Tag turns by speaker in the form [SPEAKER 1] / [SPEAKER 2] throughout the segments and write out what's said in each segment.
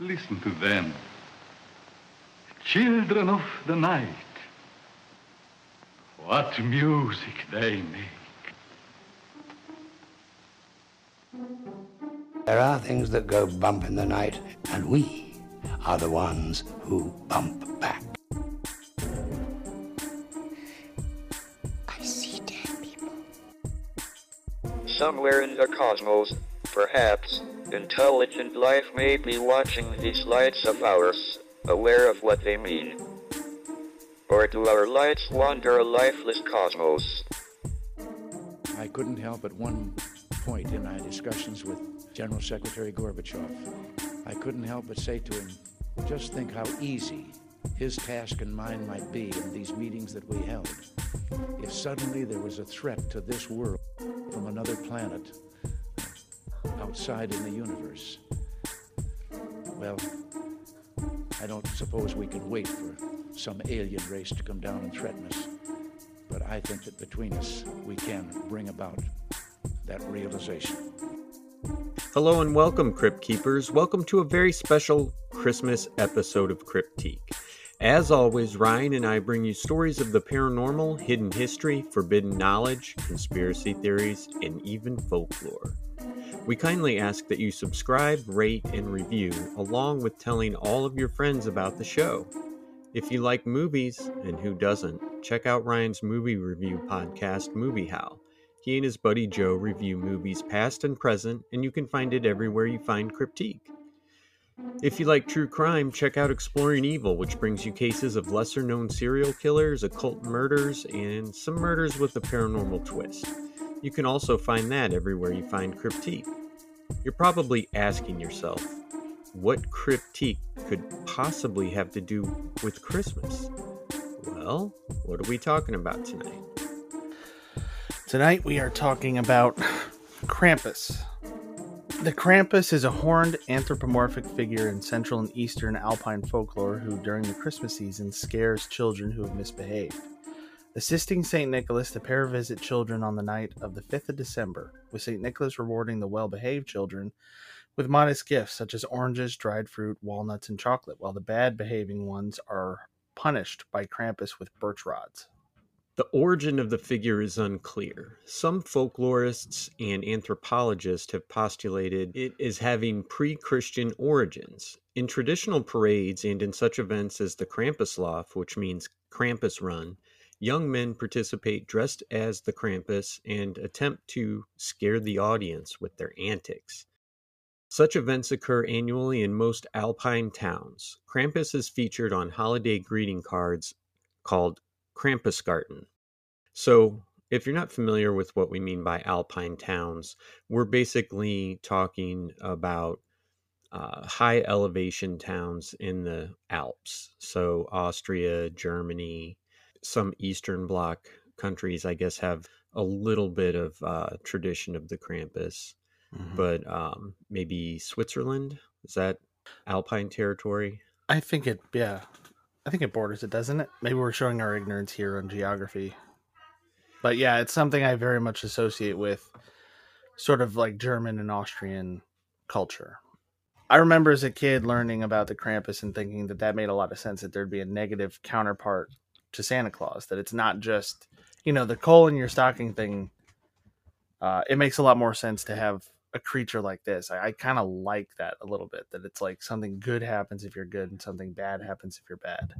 [SPEAKER 1] Listen to them. Children of the night. What music they make.
[SPEAKER 2] There are things that go bump in the night, and we are the ones who bump back.
[SPEAKER 3] I see dead people.
[SPEAKER 4] Somewhere in the cosmos, perhaps, intelligent life may be watching these lights of ours, aware of what they mean. Or do our lights wander a lifeless cosmos?
[SPEAKER 5] I couldn't help at one point in my discussions with General Secretary Gorbachev, I couldn't help but say to him, just think how easy his task and mine might be in these meetings that we held. If suddenly there was a threat to this world from another planet outside in the universe, well, I don't suppose we can wait for some alien race to come down and threaten us. But I think that between us, we can bring about that realization.
[SPEAKER 6] Hello and welcome, Crypt Keepers. Welcome to a very special Christmas episode of Cryptique. As always, Ryan and I bring you stories of the paranormal, hidden history, forbidden knowledge, conspiracy theories, and even folklore. We kindly ask that you subscribe, rate, and review, along with telling all of your friends about the show. If you like movies, and who doesn't, check out Ryan's movie review podcast, Movie How. He and his buddy Joe review movies past and present, and you can find it everywhere you find Cryptique. If you like true crime, check out Exploring Evil, which brings you cases of lesser known serial killers, occult murders, and some murders with a paranormal twist. You can also find that everywhere you find Cryptique. You're probably asking yourself, what Cryptique could possibly have to do with Christmas? Well, what are we talking about tonight?
[SPEAKER 7] Tonight we are talking about Krampus. The Krampus is a horned anthropomorphic figure in Central and Eastern Alpine folklore who, during the Christmas season, scares children who have misbehaved. Assisting St. Nicholas, the pair visit children on the night of the 5th of December, with St. Nicholas rewarding the well behaved children with modest gifts such as oranges, dried fruit, walnuts, and chocolate, while the bad behaving ones are punished by Krampus with birch rods.
[SPEAKER 6] The origin of the figure is unclear. Some folklorists and anthropologists have postulated it as having pre Christian origins. In traditional parades and in such events as the Krampuslauf, which means Krampus Run, young men participate dressed as the Krampus and attempt to scare the audience with their antics. Such events occur annually in most alpine towns. Krampus is featured on holiday greeting cards called Krampuskarten. So, if you're not familiar with what we mean by alpine towns, we're basically talking about uh, high elevation towns in the Alps. So, Austria, Germany, some Eastern Bloc countries, I guess, have a little bit of uh, tradition of the Krampus,
[SPEAKER 7] Mhm.
[SPEAKER 6] but um, maybe Switzerland is that alpine territory?
[SPEAKER 7] I think it, yeah. I think it borders it, doesn't it? Maybe we're showing our ignorance here on geography. But yeah, it's something I very much associate with sort of like German and Austrian culture. I remember as a kid learning about the Krampus and thinking that that made a lot of sense that there'd be a negative counterpart to Santa Claus, that it's not just, you know, the coal in your stocking thing. Uh, it makes a lot more sense to have a creature like this. I, I kind of like that a little bit. That it's like something good happens if you're good, and something bad happens if you're bad.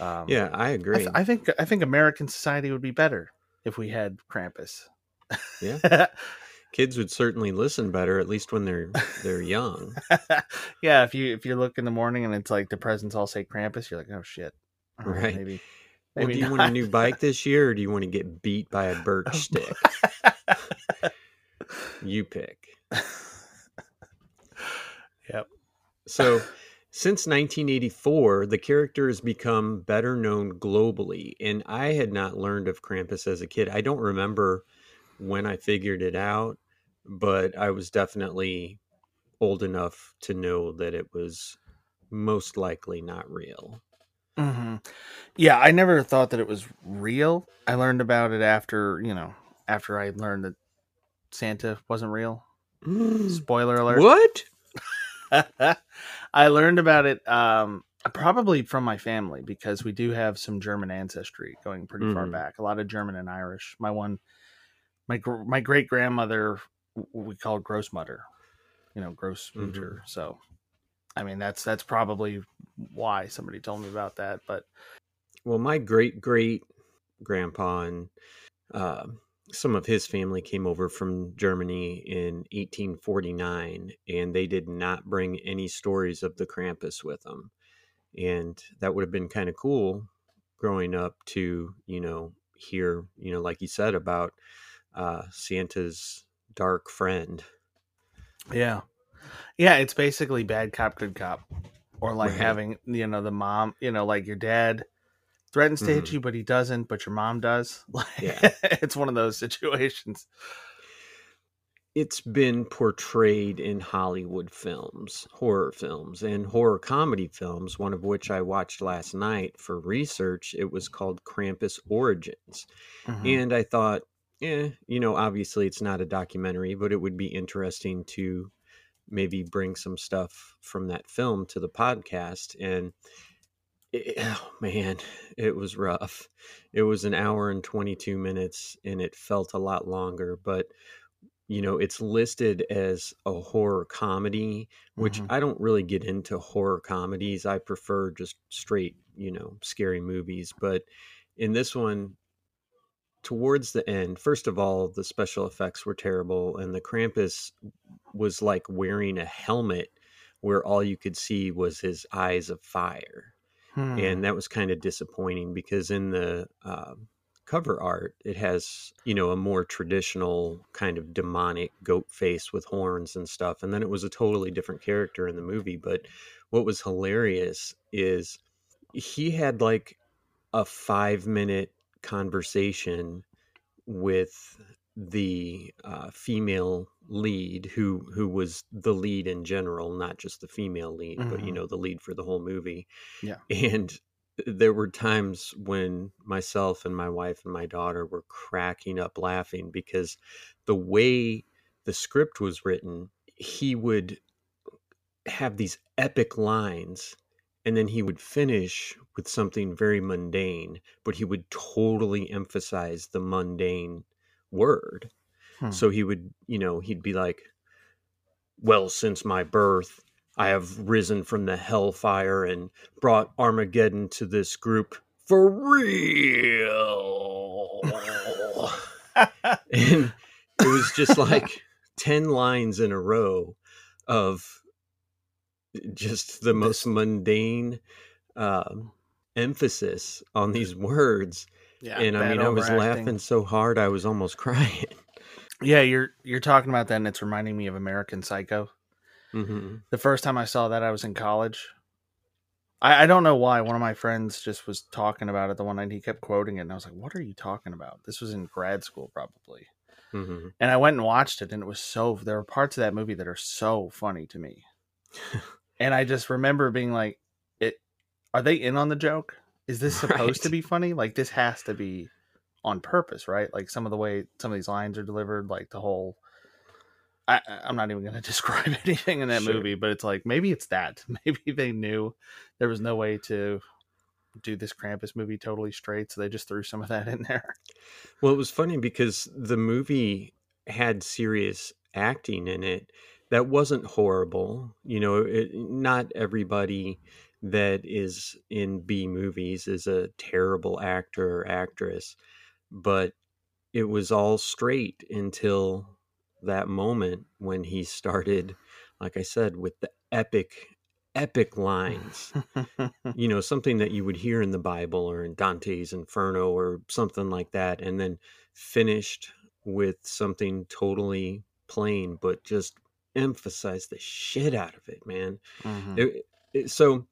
[SPEAKER 7] Um,
[SPEAKER 6] Yeah, I
[SPEAKER 7] I,
[SPEAKER 6] agree.
[SPEAKER 7] th- I think I think American society would be better if we had Krampus.
[SPEAKER 6] Yeah. Kids would certainly listen better, at least when they're they're young.
[SPEAKER 7] yeah, if you if you look in the morning and it's like the presents all say Krampus, you're like, oh shit. All
[SPEAKER 6] Right.
[SPEAKER 7] Maybe.
[SPEAKER 6] Well, do you want a new bike this year, or do you want to get beat by a birch stick? You pick.
[SPEAKER 7] Yep.
[SPEAKER 6] So, since 1984, the character has become better known globally, and I had not learned of Krampus as a kid. I don't remember when I figured it out, but I was definitely old enough to know that it was most likely not real.
[SPEAKER 7] Hmm Yeah, I never thought that it was real. I learned about it after you know after I learned that Santa wasn't real. Spoiler alert.
[SPEAKER 6] what?
[SPEAKER 7] I learned about it um, probably from my family because we do have some German ancestry going pretty far
[SPEAKER 6] Mhm.
[SPEAKER 7] back. A lot of German and Irish. My one, my gr- my great grandmother, we called Grossmutter, you know, Grossmutter. So, I mean, that's that's probably why somebody told me about that. But
[SPEAKER 6] Well, my great great grandpa and uh, some of his family came over from Germany in 1849, and they did not bring any stories of the Krampus with them. And that would have been kind of cool growing up to, you know, hear, you know, like you said about uh, Santa's dark friend.
[SPEAKER 7] yeah, yeah, it's basically bad cop, good cop, or like
[SPEAKER 6] Right.
[SPEAKER 7] having you know the mom, you know, like your dad threatens to hit
[SPEAKER 6] Mhm.
[SPEAKER 7] you, but he doesn't, but your mom does. Like,
[SPEAKER 6] Yeah.
[SPEAKER 7] it's one of those situations.
[SPEAKER 6] it's been portrayed in Hollywood films, horror films, and horror comedy films, one of which I watched last night for research. It was called Krampus Origins.
[SPEAKER 7] Mhm.
[SPEAKER 6] And I thought, eh, you know, obviously it's not a documentary, but it would be interesting to maybe bring some stuff from that film to the podcast. And it, oh man, it was rough. It was an hour and 22 minutes and it felt a lot longer, but you know, it's listed as a horror comedy, which
[SPEAKER 7] Mhm.
[SPEAKER 6] I don't really get into horror comedies. I prefer just straight, you know, scary movies. But in this one, towards the end, first of all, the special effects were terrible, and the Krampus was like wearing a helmet where all you could see was his eyes of fire
[SPEAKER 7] Hmm.
[SPEAKER 6] and that was kind of disappointing because in the um, cover art it has you know a more traditional kind of demonic goat face with horns and stuff and then it was a totally different character in the movie but what was hilarious is he had like a five minute conversation with the uh, female lead who who was the lead in general not just the female lead but you
[SPEAKER 7] Mhm.
[SPEAKER 6] know the lead for the whole movie
[SPEAKER 7] Yeah.
[SPEAKER 6] and there were times when myself and my wife and my daughter were cracking up laughing because the way the script was written he would have these epic lines and then he would finish with something very mundane but he would totally emphasize the mundane word.
[SPEAKER 7] Hmm.
[SPEAKER 6] so he would you know he'd be like well since my birth i have risen from the hellfire and brought armageddon to this group for real. And it was just like 10 lines in a row of just the most mundane um, emphasis on these words
[SPEAKER 7] yeah,
[SPEAKER 6] and i mean i was laughing so hard i was almost crying
[SPEAKER 7] Yeah, you're you're talking about that, and it's reminding me of American Psycho.
[SPEAKER 6] hmm
[SPEAKER 7] The first time I saw that, I was in college. I, I don't know why. One of my friends just was talking about it the one night. He kept quoting it, and I was like, "What are you talking about?" This was in grad school, probably.
[SPEAKER 6] hmm
[SPEAKER 7] And I went and watched it, and it was so. There are parts of that movie that are so funny to me. and I just remember being like, "It are they in on the joke? Is this supposed to be funny? Like this has to be on purpose, right? Like some of the way some of these lines are delivered, like the whole." I, I'm not even going to describe anything in that
[SPEAKER 6] Sure.
[SPEAKER 7] movie, but it's like maybe it's that. Maybe they knew there was no way to do this Krampus movie totally straight, so they just threw some of that in there.
[SPEAKER 6] Well, it was funny because the movie had serious acting in it that wasn't horrible. You know, it, not everybody that is in B movies is a terrible actor or actress, but it was all straight until that moment when he started, like I said, with the epic, epic lines you know, something that you would hear in the Bible or in Dante's Inferno or something like that, and then finished with something totally plain, but just emphasize the shit out of it, man.
[SPEAKER 7] Mhm.
[SPEAKER 6] It- it- so,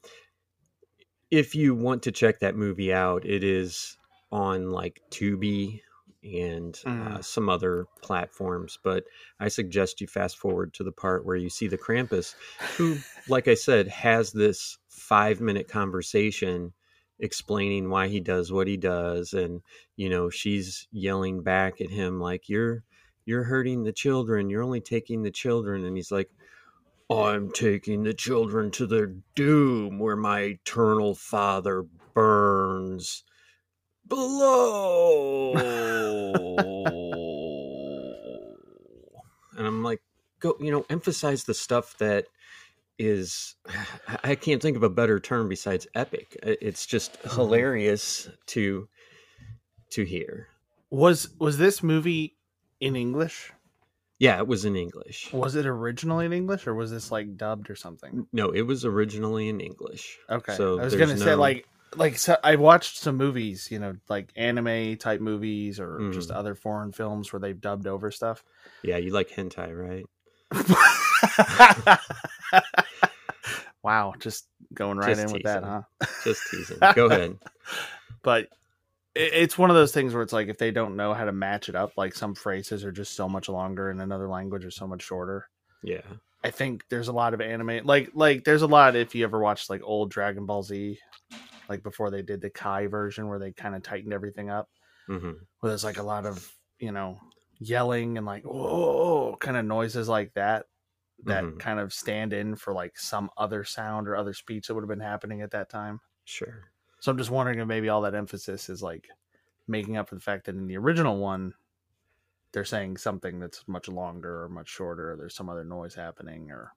[SPEAKER 6] if you want to check that movie out, it is on like Tubi and uh,
[SPEAKER 7] Mm.
[SPEAKER 6] some other platforms. But I suggest you fast forward to the part where you see the Krampus, who, like I said, has this five minute conversation explaining why he does what he does and you know she's yelling back at him like you're you're hurting the children you're only taking the children and he's like I'm taking the children to their doom where my eternal father burns below. and I'm like, go, you know, emphasize the stuff that is, I can't think of a better term besides epic. It's just mm-hmm. hilarious to, to hear.
[SPEAKER 7] Was was this movie in English?
[SPEAKER 6] Yeah, it was in English.
[SPEAKER 7] Was it originally in English or was this like dubbed or something?
[SPEAKER 6] No, it was originally in English.
[SPEAKER 7] Okay.
[SPEAKER 6] So
[SPEAKER 7] I was gonna say like like so I watched some movies, you know, like anime type movies or just
[SPEAKER 6] Mhm.
[SPEAKER 7] other foreign films where they've dubbed over stuff.
[SPEAKER 6] Yeah, you like hentai, right?
[SPEAKER 7] wow, just going right
[SPEAKER 6] Just
[SPEAKER 7] in with that, huh?
[SPEAKER 6] Just teasing. Go ahead.
[SPEAKER 7] but it's one of those things where it's like if they don't know how to match it up, like some phrases are just so much longer in another language or so much shorter.
[SPEAKER 6] Yeah.
[SPEAKER 7] I think there's a lot of anime like like there's a lot if you ever watched like old Dragon Ball Z, like before they did the Kai version where they kind of tightened everything up.
[SPEAKER 6] hmm
[SPEAKER 7] Where there's like a lot of, you know, yelling and like oh kind of noises like that that
[SPEAKER 6] Mhm.
[SPEAKER 7] kind of stand in for like some other sound or other speech that would have been happening at that time.
[SPEAKER 6] Sure.
[SPEAKER 7] So I'm just wondering if maybe all that emphasis is like making up for the fact that in the original one, they're saying something that's much longer or much shorter, or there's some other noise happening, or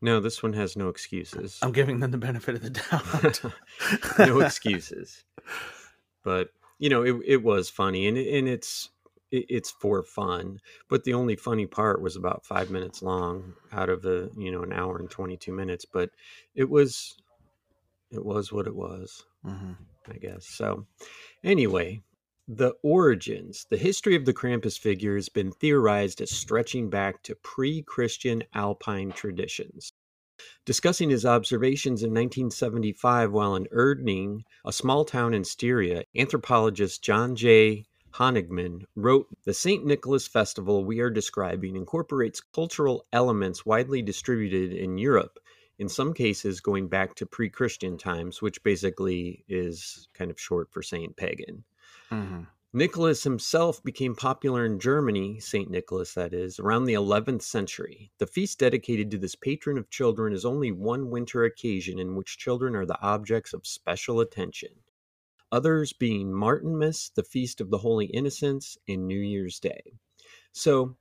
[SPEAKER 6] No, this one has no excuses.
[SPEAKER 7] I'm giving them the benefit of the doubt.
[SPEAKER 6] no excuses. But you know, it it was funny, and it, and it's it, it's for fun. But the only funny part was about five minutes long out of the you know an hour and twenty two minutes. But it was it was what it was.
[SPEAKER 7] Mhm.
[SPEAKER 6] I guess. So, anyway, the origins, the history of the Krampus figure has been theorized as stretching back to pre Christian Alpine traditions. Discussing his observations in 1975 while in Irdning, a small town in Styria, anthropologist John J. Honigmann wrote The St. Nicholas Festival we are describing incorporates cultural elements widely distributed in Europe in some cases going back to pre-Christian times, which basically is kind of short for saying pagan.
[SPEAKER 7] Mhm.
[SPEAKER 6] Nicholas himself became popular in Germany, St. Nicholas that is, around the 11th century. The feast dedicated to this patron of children is only one winter occasion in which children are the objects of special attention. Others being Martinmas, the Feast of the Holy Innocents, and New Year's Day. So,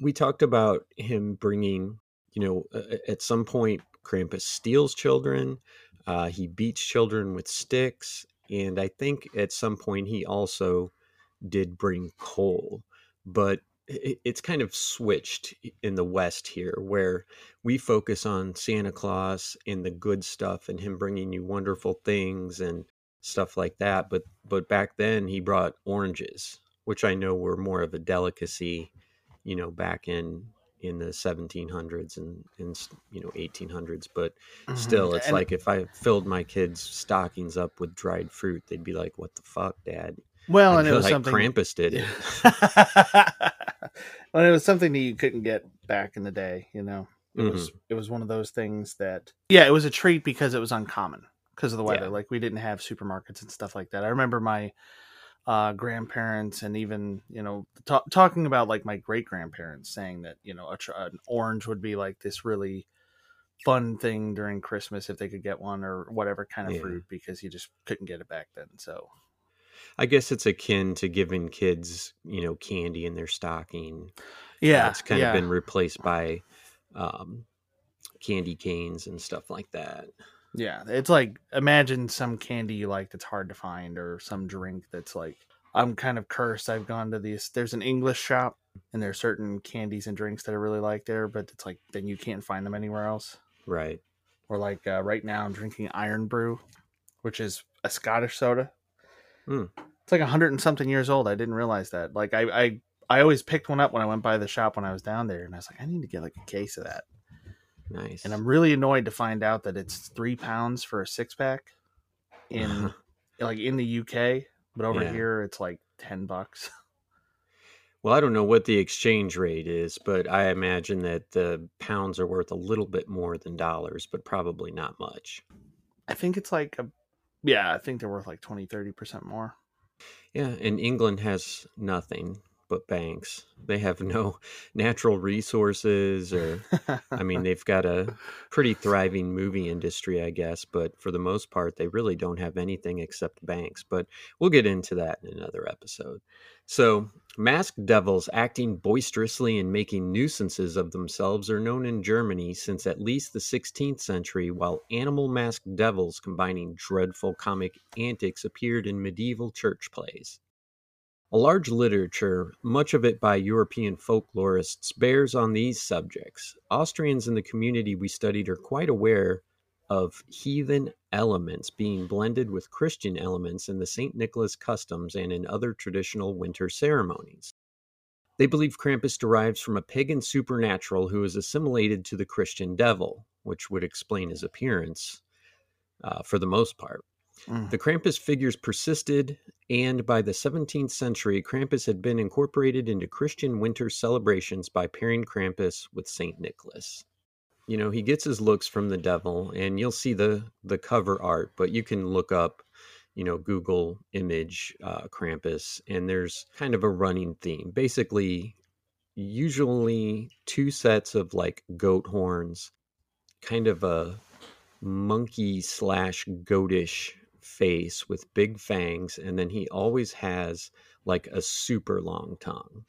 [SPEAKER 6] we talked about him bringing, you know, at some point, Krampus steals children. Uh, he beats children with sticks. And I think at some point he also did bring coal. But it, it's kind of switched in the West here, where we focus on Santa Claus and the good stuff and him bringing you wonderful things and stuff like that. But but back then he brought oranges, which I know were more of a delicacy, you know, back in in the 1700s and, and you know 1800s but
[SPEAKER 7] Mhm.
[SPEAKER 6] still it's
[SPEAKER 7] And-
[SPEAKER 6] like if i filled my kids stockings up with dried fruit they'd be like what the fuck dad
[SPEAKER 7] well,
[SPEAKER 6] I
[SPEAKER 7] and it was
[SPEAKER 6] like
[SPEAKER 7] something.
[SPEAKER 6] krampus did it
[SPEAKER 7] well, it was something that you couldn't get back in the day. You know, it was
[SPEAKER 6] Mm-hmm.
[SPEAKER 7] it was one of those things that yeah, it was a treat because it was uncommon because of the weather.
[SPEAKER 6] Yeah.
[SPEAKER 7] Like we didn't have supermarkets and stuff like that. I remember my uh, grandparents and even you know ta- talking about like my great grandparents saying that you know a tr- an orange would be like this really fun thing during Christmas if they could get one or whatever kind of
[SPEAKER 6] Yeah.
[SPEAKER 7] fruit because you just couldn't get it back then. So
[SPEAKER 6] i guess it's akin to giving kids you know candy in their stocking
[SPEAKER 7] yeah,
[SPEAKER 6] it's kind
[SPEAKER 7] yeah.
[SPEAKER 6] of been replaced by um, candy canes and stuff like that
[SPEAKER 7] Yeah, it's like imagine some candy you like that's hard to find, or some drink that's like I'm kind of cursed. I've gone to these. There's an English shop, and there's certain candies and drinks that I really like there, but it's like then you can't find them anywhere else.
[SPEAKER 6] right
[SPEAKER 7] Or like uh, right now, I'm drinking Irn-Bru, which is a Scottish soda.
[SPEAKER 6] Hmm.
[SPEAKER 7] It's like a hundred and something years old. I didn't realize that. Like I, I, I always picked one up when I went by the shop when I was down there, and I was like, I need to get like a case of that.
[SPEAKER 6] Nice
[SPEAKER 7] And I'm really annoyed to find out that it's three pounds for a six pack in like in the UK, but over
[SPEAKER 6] Yeah.
[SPEAKER 7] here it's like ten bucks.
[SPEAKER 6] well i don't know what the exchange rate is but i imagine that the pounds are worth a little bit more than dollars but probably not much
[SPEAKER 7] I think it's like a yeah, I think they're worth like 20 30% more.
[SPEAKER 6] Yeah, and England has nothing. But banks. They have no natural resources, or I mean, they've got a pretty thriving movie industry, I guess, but for the most part, they really don't have anything except banks. But we'll get into that in another episode. So, masked devils acting boisterously and making nuisances of themselves are known in Germany since at least the 16th century, while animal masked devils combining dreadful comic antics appeared in medieval church plays. A large literature, much of it by European folklorists, bears on these subjects. Austrians in the community we studied are quite aware of heathen elements being blended with Christian elements in the St. Nicholas customs and in other traditional winter ceremonies. They believe Krampus derives from a pagan supernatural who is assimilated to the Christian devil, which would explain his appearance uh, for the most part.
[SPEAKER 7] Mm.
[SPEAKER 6] The Krampus figures persisted, and by the 17th century, Krampus had been incorporated into Christian winter celebrations by pairing Krampus with St. Nicholas you know he gets his looks from the devil and you'll see the the cover art but you can look up you know google image uh, krampus and there's kind of a running theme basically usually two sets of like goat horns kind of a monkey slash goatish face with big fangs and then he always has like a super long tongue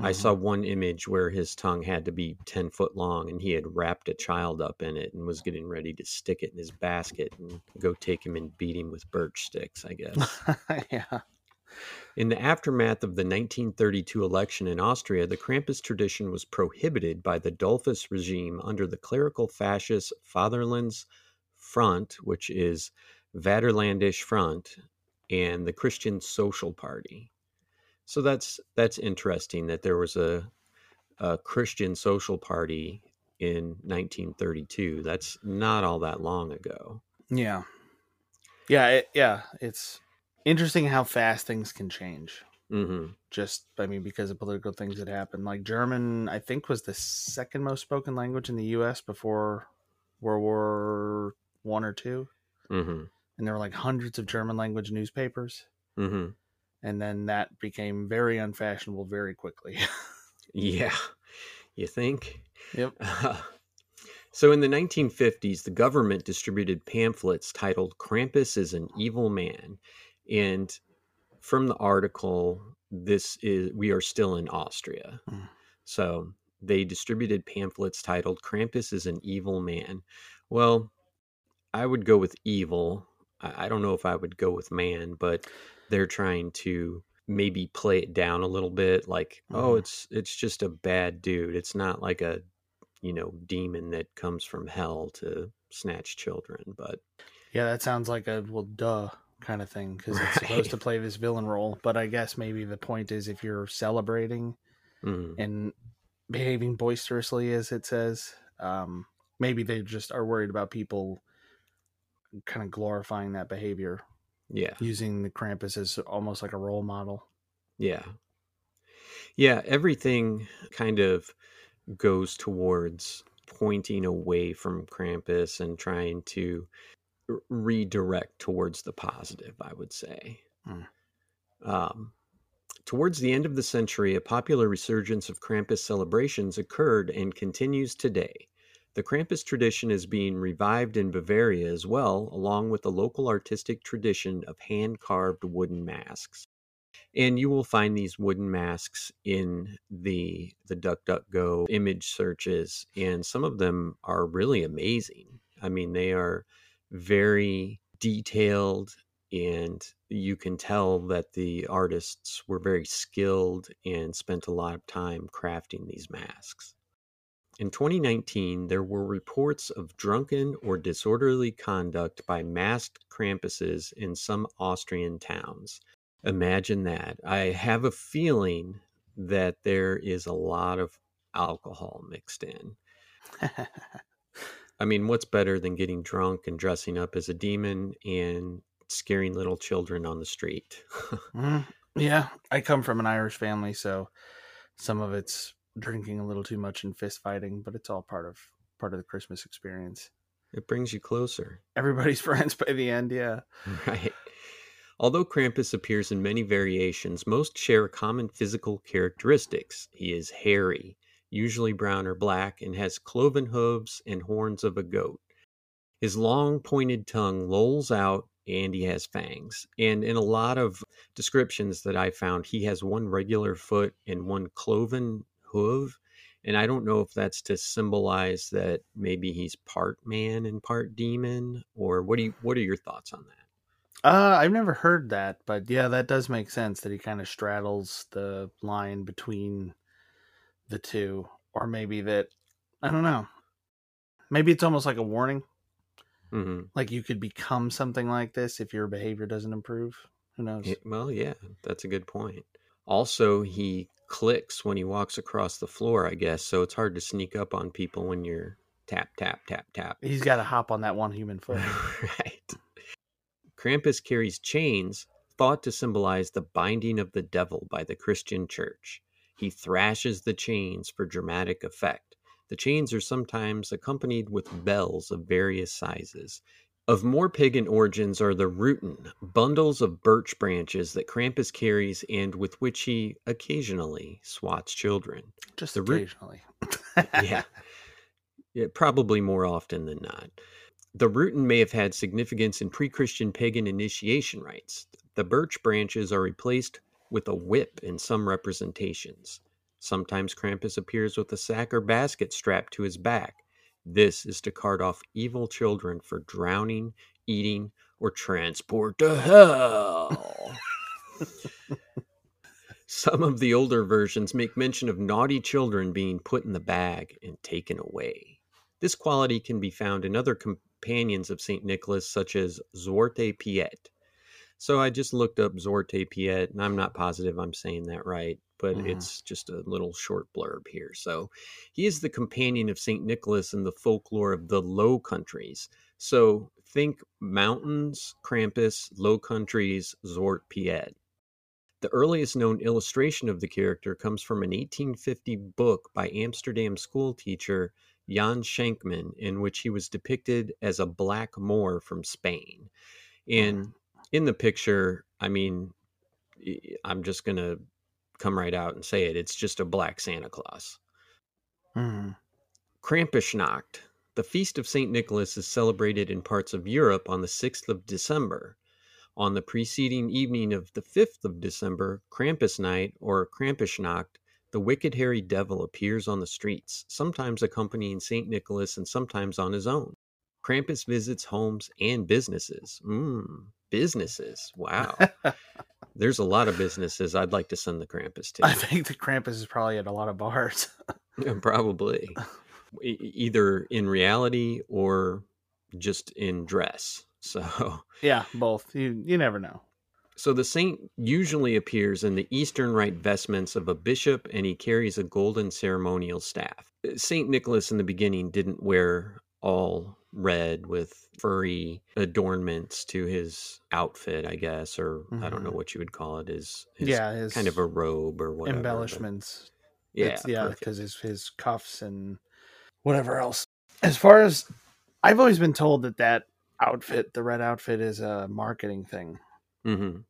[SPEAKER 6] I
[SPEAKER 7] Mhm.
[SPEAKER 6] saw one image where his tongue had to be 10 foot long and he had wrapped a child up in it and was getting ready to stick it in his basket and go take him and beat him with birch sticks, I guess.
[SPEAKER 7] yeah.
[SPEAKER 6] in the aftermath of the 1932 election in Austria, the Krampus tradition was prohibited by the Dollfuss regime under the clerical fascist Fatherlands Front, which is Vaterlandish Front, and the Christian Social Party. So that's that's interesting that there was a, a Christian social party in 1932. That's not all that long ago.
[SPEAKER 7] Yeah. Yeah, it, yeah, it's interesting how fast things can change.
[SPEAKER 6] hmm
[SPEAKER 7] Just I mean because of political things that happen. Like German, I think was the second most spoken language in the US before World War 1 or 2,
[SPEAKER 6] hmm
[SPEAKER 7] and there were like hundreds of German language newspapers,
[SPEAKER 6] hmm
[SPEAKER 7] and then that became very unfashionable very quickly.
[SPEAKER 6] Yeah, you think?
[SPEAKER 7] yep.
[SPEAKER 6] so in the 1950s, the government distributed pamphlets titled Krampus is an Evil Man. And from the article, this is we are still in Austria.
[SPEAKER 7] Mm.
[SPEAKER 6] So they distributed pamphlets titled Krampus is an Evil Man. Well, I would go with evil. I don't know if I would go with man, but they're trying to maybe play it down a little bit like oh
[SPEAKER 7] Mhm.
[SPEAKER 6] it's it's just a bad dude. It's not like a you know demon that comes from hell to snatch children but
[SPEAKER 7] Yeah, that sounds like a well duh kind of thing because it's supposed to play this villain role, but I guess maybe the point is if you're celebrating
[SPEAKER 6] mm,
[SPEAKER 7] and behaving boisterously as it says um maybe they just are worried about people kind of glorifying that behavior
[SPEAKER 6] yeah
[SPEAKER 7] using the krampus as almost like a role model
[SPEAKER 6] yeah yeah everything kind of goes towards pointing away from krampus and trying to r- redirect towards the positive i would say
[SPEAKER 7] Hmm.
[SPEAKER 6] Um, towards the end of the century, a popular resurgence of Krampus celebrations occurred and continues today. The Krampus tradition is being revived in Bavaria as well, along with the local artistic tradition of hand carved wooden masks. And you will find these wooden masks in the the DuckDuckGo image searches, and some of them are really amazing. I mean, they are very detailed and you can tell that the artists were very skilled and spent a lot of time crafting these masks. In 2019, there were reports of drunken or disorderly conduct by masked Krampuses in some Austrian towns. Imagine that. I have a feeling that there is a lot of alcohol mixed in. I mean, what's better than getting drunk and dressing up as a demon and scaring little children on the street?
[SPEAKER 7] Mhm. yeah i come from an irish family so some of it's drinking a little too much and fist fighting but it's all part of part of the christmas experience
[SPEAKER 6] it brings you closer.
[SPEAKER 7] everybody's friends by the end yeah
[SPEAKER 6] Right. Although Krampus appears in many variations, most share common physical characteristics. He is hairy, usually brown or black, and has cloven hooves and horns of a goat. His long pointed tongue lolls out and he has fangs. And in a lot of descriptions that I found, he has one regular foot and one cloven hoof. And I don't know if that's to symbolize that maybe he's part man and part demon, or what do you what are your thoughts on that?
[SPEAKER 7] Uh, I've never heard that, but yeah, that does make sense that he kind of straddles the line between the two, or maybe that I don't know. Maybe it's almost like a warning
[SPEAKER 6] hmm
[SPEAKER 7] like you could become something like this if your behavior doesn't improve who knows
[SPEAKER 6] well, yeah, that's a good point. Also, he clicks when he walks across the floor, I guess, so it's hard to sneak up on people when you're tap tap tap tap.
[SPEAKER 7] he's got to hop on that one human foot
[SPEAKER 6] right. Krampus carries chains thought to symbolize the binding of the devil by the Christian church. He thrashes the chains for dramatic effect. The chains are sometimes accompanied with bells of various sizes. Of more pagan origins are the ruten, bundles of birch branches that Krampus carries and with which he occasionally swats children.
[SPEAKER 7] just
[SPEAKER 6] The root-
[SPEAKER 7] occasionally
[SPEAKER 6] yeah. yeah, probably more often than not. The ruten may have had significance in pre Christian pagan initiation rites. The birch branches are replaced with a whip in some representations. Sometimes Krampus appears with a sack or basket strapped to his back. This is to cart off evil children for drowning, eating, or transport to hell. Some of the older versions make mention of naughty children being put in the bag and taken away. This quality can be found in other companions of St. Nicholas, such as Zwarte Piet. So I just looked up Zwarte Piet, and I'm not positive I'm saying that right, but
[SPEAKER 7] Mhm.
[SPEAKER 6] it's just a little short blurb here. So he is the companion of St. Nicholas in the folklore of the Low Countries. So think mountains, Krampus, Low Countries, Zwart Piet. The earliest known illustration of the character comes from an 1850 book by Amsterdam schoolteacher Jan Schenkman, in which he was depicted as a black Moor from Spain. And in the picture, I mean, I'm just going to come right out and say it. It's just a black Santa Claus.
[SPEAKER 7] Mhm.
[SPEAKER 6] Krampusnacht. The feast of St. Nicholas is celebrated in parts of Europe on the 6th of December. On the preceding evening of the 5th of December, Krampus night or Krampusnacht, the wicked hairy devil appears on the streets, sometimes accompanying St. Nicholas and sometimes on his own. Krampus visits homes and businesses. Mmm, businesses. Wow. There's a lot of businesses I'd like to send the Krampus to.
[SPEAKER 7] i think the krampus is probably at a lot of bars
[SPEAKER 6] Probably. E- either in reality or just in dress. So,
[SPEAKER 7] yeah both you you never know
[SPEAKER 6] so the saint usually appears in the eastern rite vestments of a bishop and he carries a golden ceremonial staff. Uh, saint Nicholas in the beginning didn't wear all red with furry adornments to his outfit, I guess, or I don't know
[SPEAKER 7] Mhm.
[SPEAKER 6] what you would call it. His, his
[SPEAKER 7] yeah his
[SPEAKER 6] kind of a robe or whatever. but-
[SPEAKER 7] embellishments
[SPEAKER 6] Yeah,
[SPEAKER 7] It's- yeah because his his cuffs and whatever else as far as i've always been told that that outfit the red outfit is a marketing thing
[SPEAKER 6] Mhm.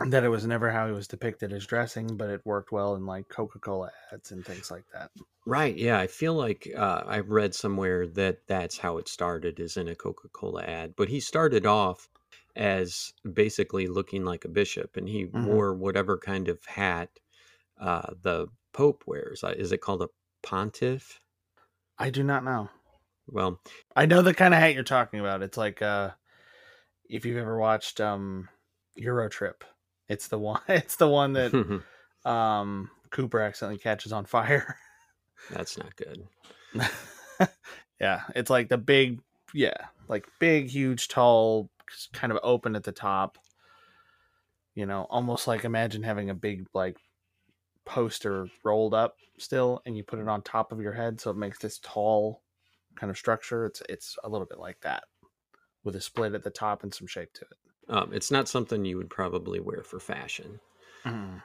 [SPEAKER 7] That it was never how he was depicted as dressing but it worked well in like coca-cola ads and things like that
[SPEAKER 6] Right. Yeah. I feel like uh, I read somewhere that that's how it started, is in a Coca Cola ad. But he started off as basically looking like a bishop, and he
[SPEAKER 7] Mhm.
[SPEAKER 6] wore whatever kind of hat uh, the Pope wears. Uh, Is it called a pontiff?
[SPEAKER 7] i do not know
[SPEAKER 6] Well,
[SPEAKER 7] i know the kind of hat you're talking about it's like uh if you've ever watched um EuroTrip it's the one it's the one that um cooper accidentally catches on fire
[SPEAKER 6] that's not good.
[SPEAKER 7] yeah, it's like the big, yeah, like big, huge, tall, kind of open at the top. You know, almost like imagine having a big like poster rolled up still, and you put it on top of your head, so it makes this tall kind of structure. It's it's a little bit like that, with a split at the top and some shape to it.
[SPEAKER 6] Um, it's not something you would probably wear for fashion.
[SPEAKER 7] Mm.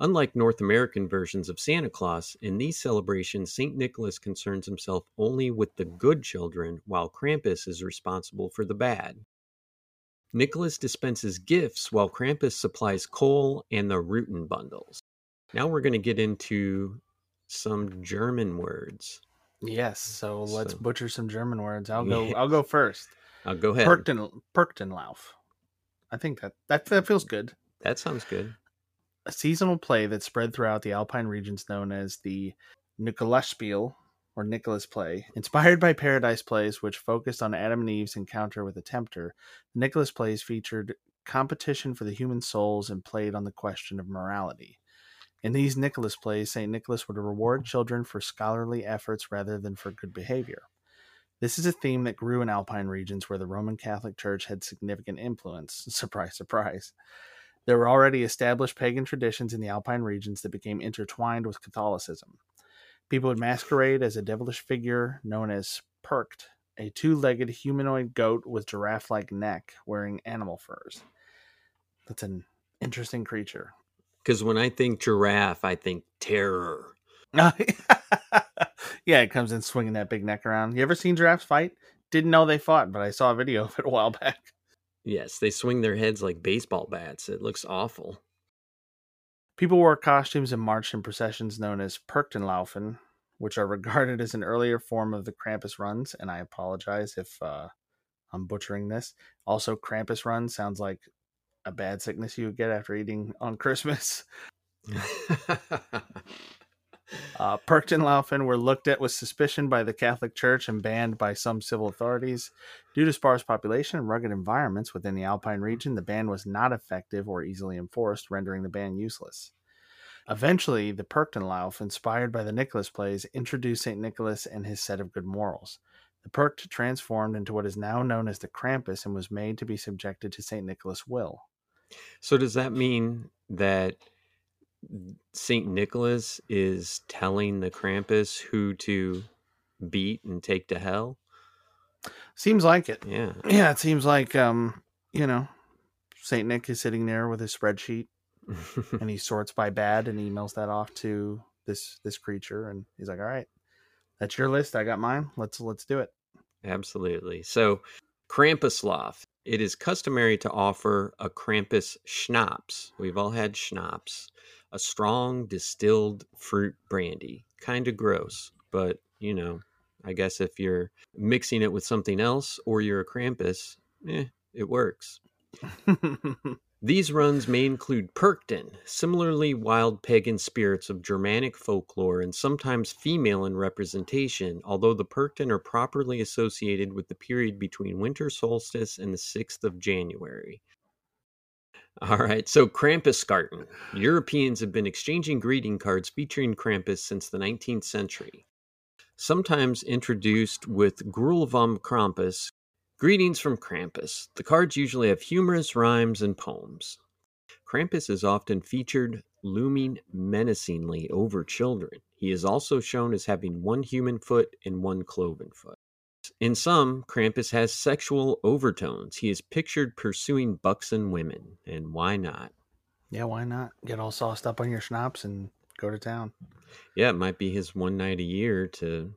[SPEAKER 6] Unlike North American versions of Santa Claus, in these celebrations, St. Nicholas concerns himself only with the good children, while Krampus is responsible for the bad. Nicholas dispenses gifts while Krampus supplies coal and the Ruten bundles. Now we're going to get into some German words.
[SPEAKER 7] Yes. So let's
[SPEAKER 6] So-
[SPEAKER 7] butcher some German words. I'll go.
[SPEAKER 6] Yes.
[SPEAKER 7] I'll go first.
[SPEAKER 6] Uh, go ahead.
[SPEAKER 7] Perkten Perktenlauf. I think that that that feels good.
[SPEAKER 6] That sounds good.
[SPEAKER 7] A seasonal play that spread throughout the Alpine regions known as the Nikolaspiel or Nicholas play. Inspired by Paradise plays, which focused on Adam and Eve's encounter with the Tempter, the Nicholas plays featured competition for the human souls and played on the question of morality. In these Nicholas plays, St. Nicholas would reward children for scholarly efforts rather than for good behavior. This is a theme that grew in Alpine regions where the Roman Catholic Church had significant influence. Surprise, surprise. There were already established pagan traditions in the Alpine regions that became intertwined with Catholicism. People would masquerade as a devilish figure known as Perkt, a two legged humanoid goat with giraffe like neck wearing animal furs. That's an interesting creature.
[SPEAKER 6] Because when I think giraffe, I think terror.
[SPEAKER 7] yeah, it comes in swinging that big neck around. You ever seen giraffes fight? Didn't know they fought, but I saw a video of it a while back.
[SPEAKER 6] Yes, they swing their heads like baseball bats. It looks awful.
[SPEAKER 7] People wore costumes and marched in processions known as Perchtenlaufen, which are regarded as an earlier form of the Krampus runs. And I apologize if uh, I'm butchering this. Also, Krampus run sounds like a bad sickness you would get after eating on Christmas. Uh, Perktenlaufen were looked at with suspicion by the Catholic Church and banned by some civil authorities. Due to sparse population and rugged environments within the Alpine region, the ban was not effective or easily enforced, rendering the ban useless. Eventually, the Perktenlauf, inspired by the Nicholas plays, introduced St. Nicholas and his set of good morals. The Perkt transformed into what is now known as the Krampus and was made to be subjected to St. Nicholas' will.
[SPEAKER 6] so does that mean that Saint Nicholas is telling the Krampus who to beat and take to hell?
[SPEAKER 7] Seems like it.
[SPEAKER 6] Yeah.
[SPEAKER 7] Yeah, it seems like um, you know, Saint Nick is sitting there with his spreadsheet and he sorts by bad and emails that off to this this creature and he's like, "All right. That's your list. I got mine. Let's let's do it."
[SPEAKER 6] Absolutely. So, Krampuslauf. It is customary to offer a Krampus schnapps. We've all had schnapps, a strong distilled fruit brandy. Kind of gross, but you know, I guess if you're mixing it with something else or you're a Krampus, eh, it works. These runs may include Perkten, similarly wild pagan spirits of Germanic folklore and sometimes female in representation, although the Perkten are properly associated with the period between winter solstice and the 6th of January. All right, so Krampuskarten. Europeans have been exchanging greeting cards featuring Krampus since the 19th century. Sometimes introduced with Gruel vom Krampus, Greetings from Krampus. The cards usually have humorous rhymes and poems. Krampus is often featured looming menacingly over children. He is also shown as having one human foot and one cloven foot. In some, Krampus has sexual overtones. He is pictured pursuing buxom women, and why not?
[SPEAKER 7] yeah, why not? Get all sauced up on your schnapps and go to town.
[SPEAKER 6] Yeah, it might be his one night a year to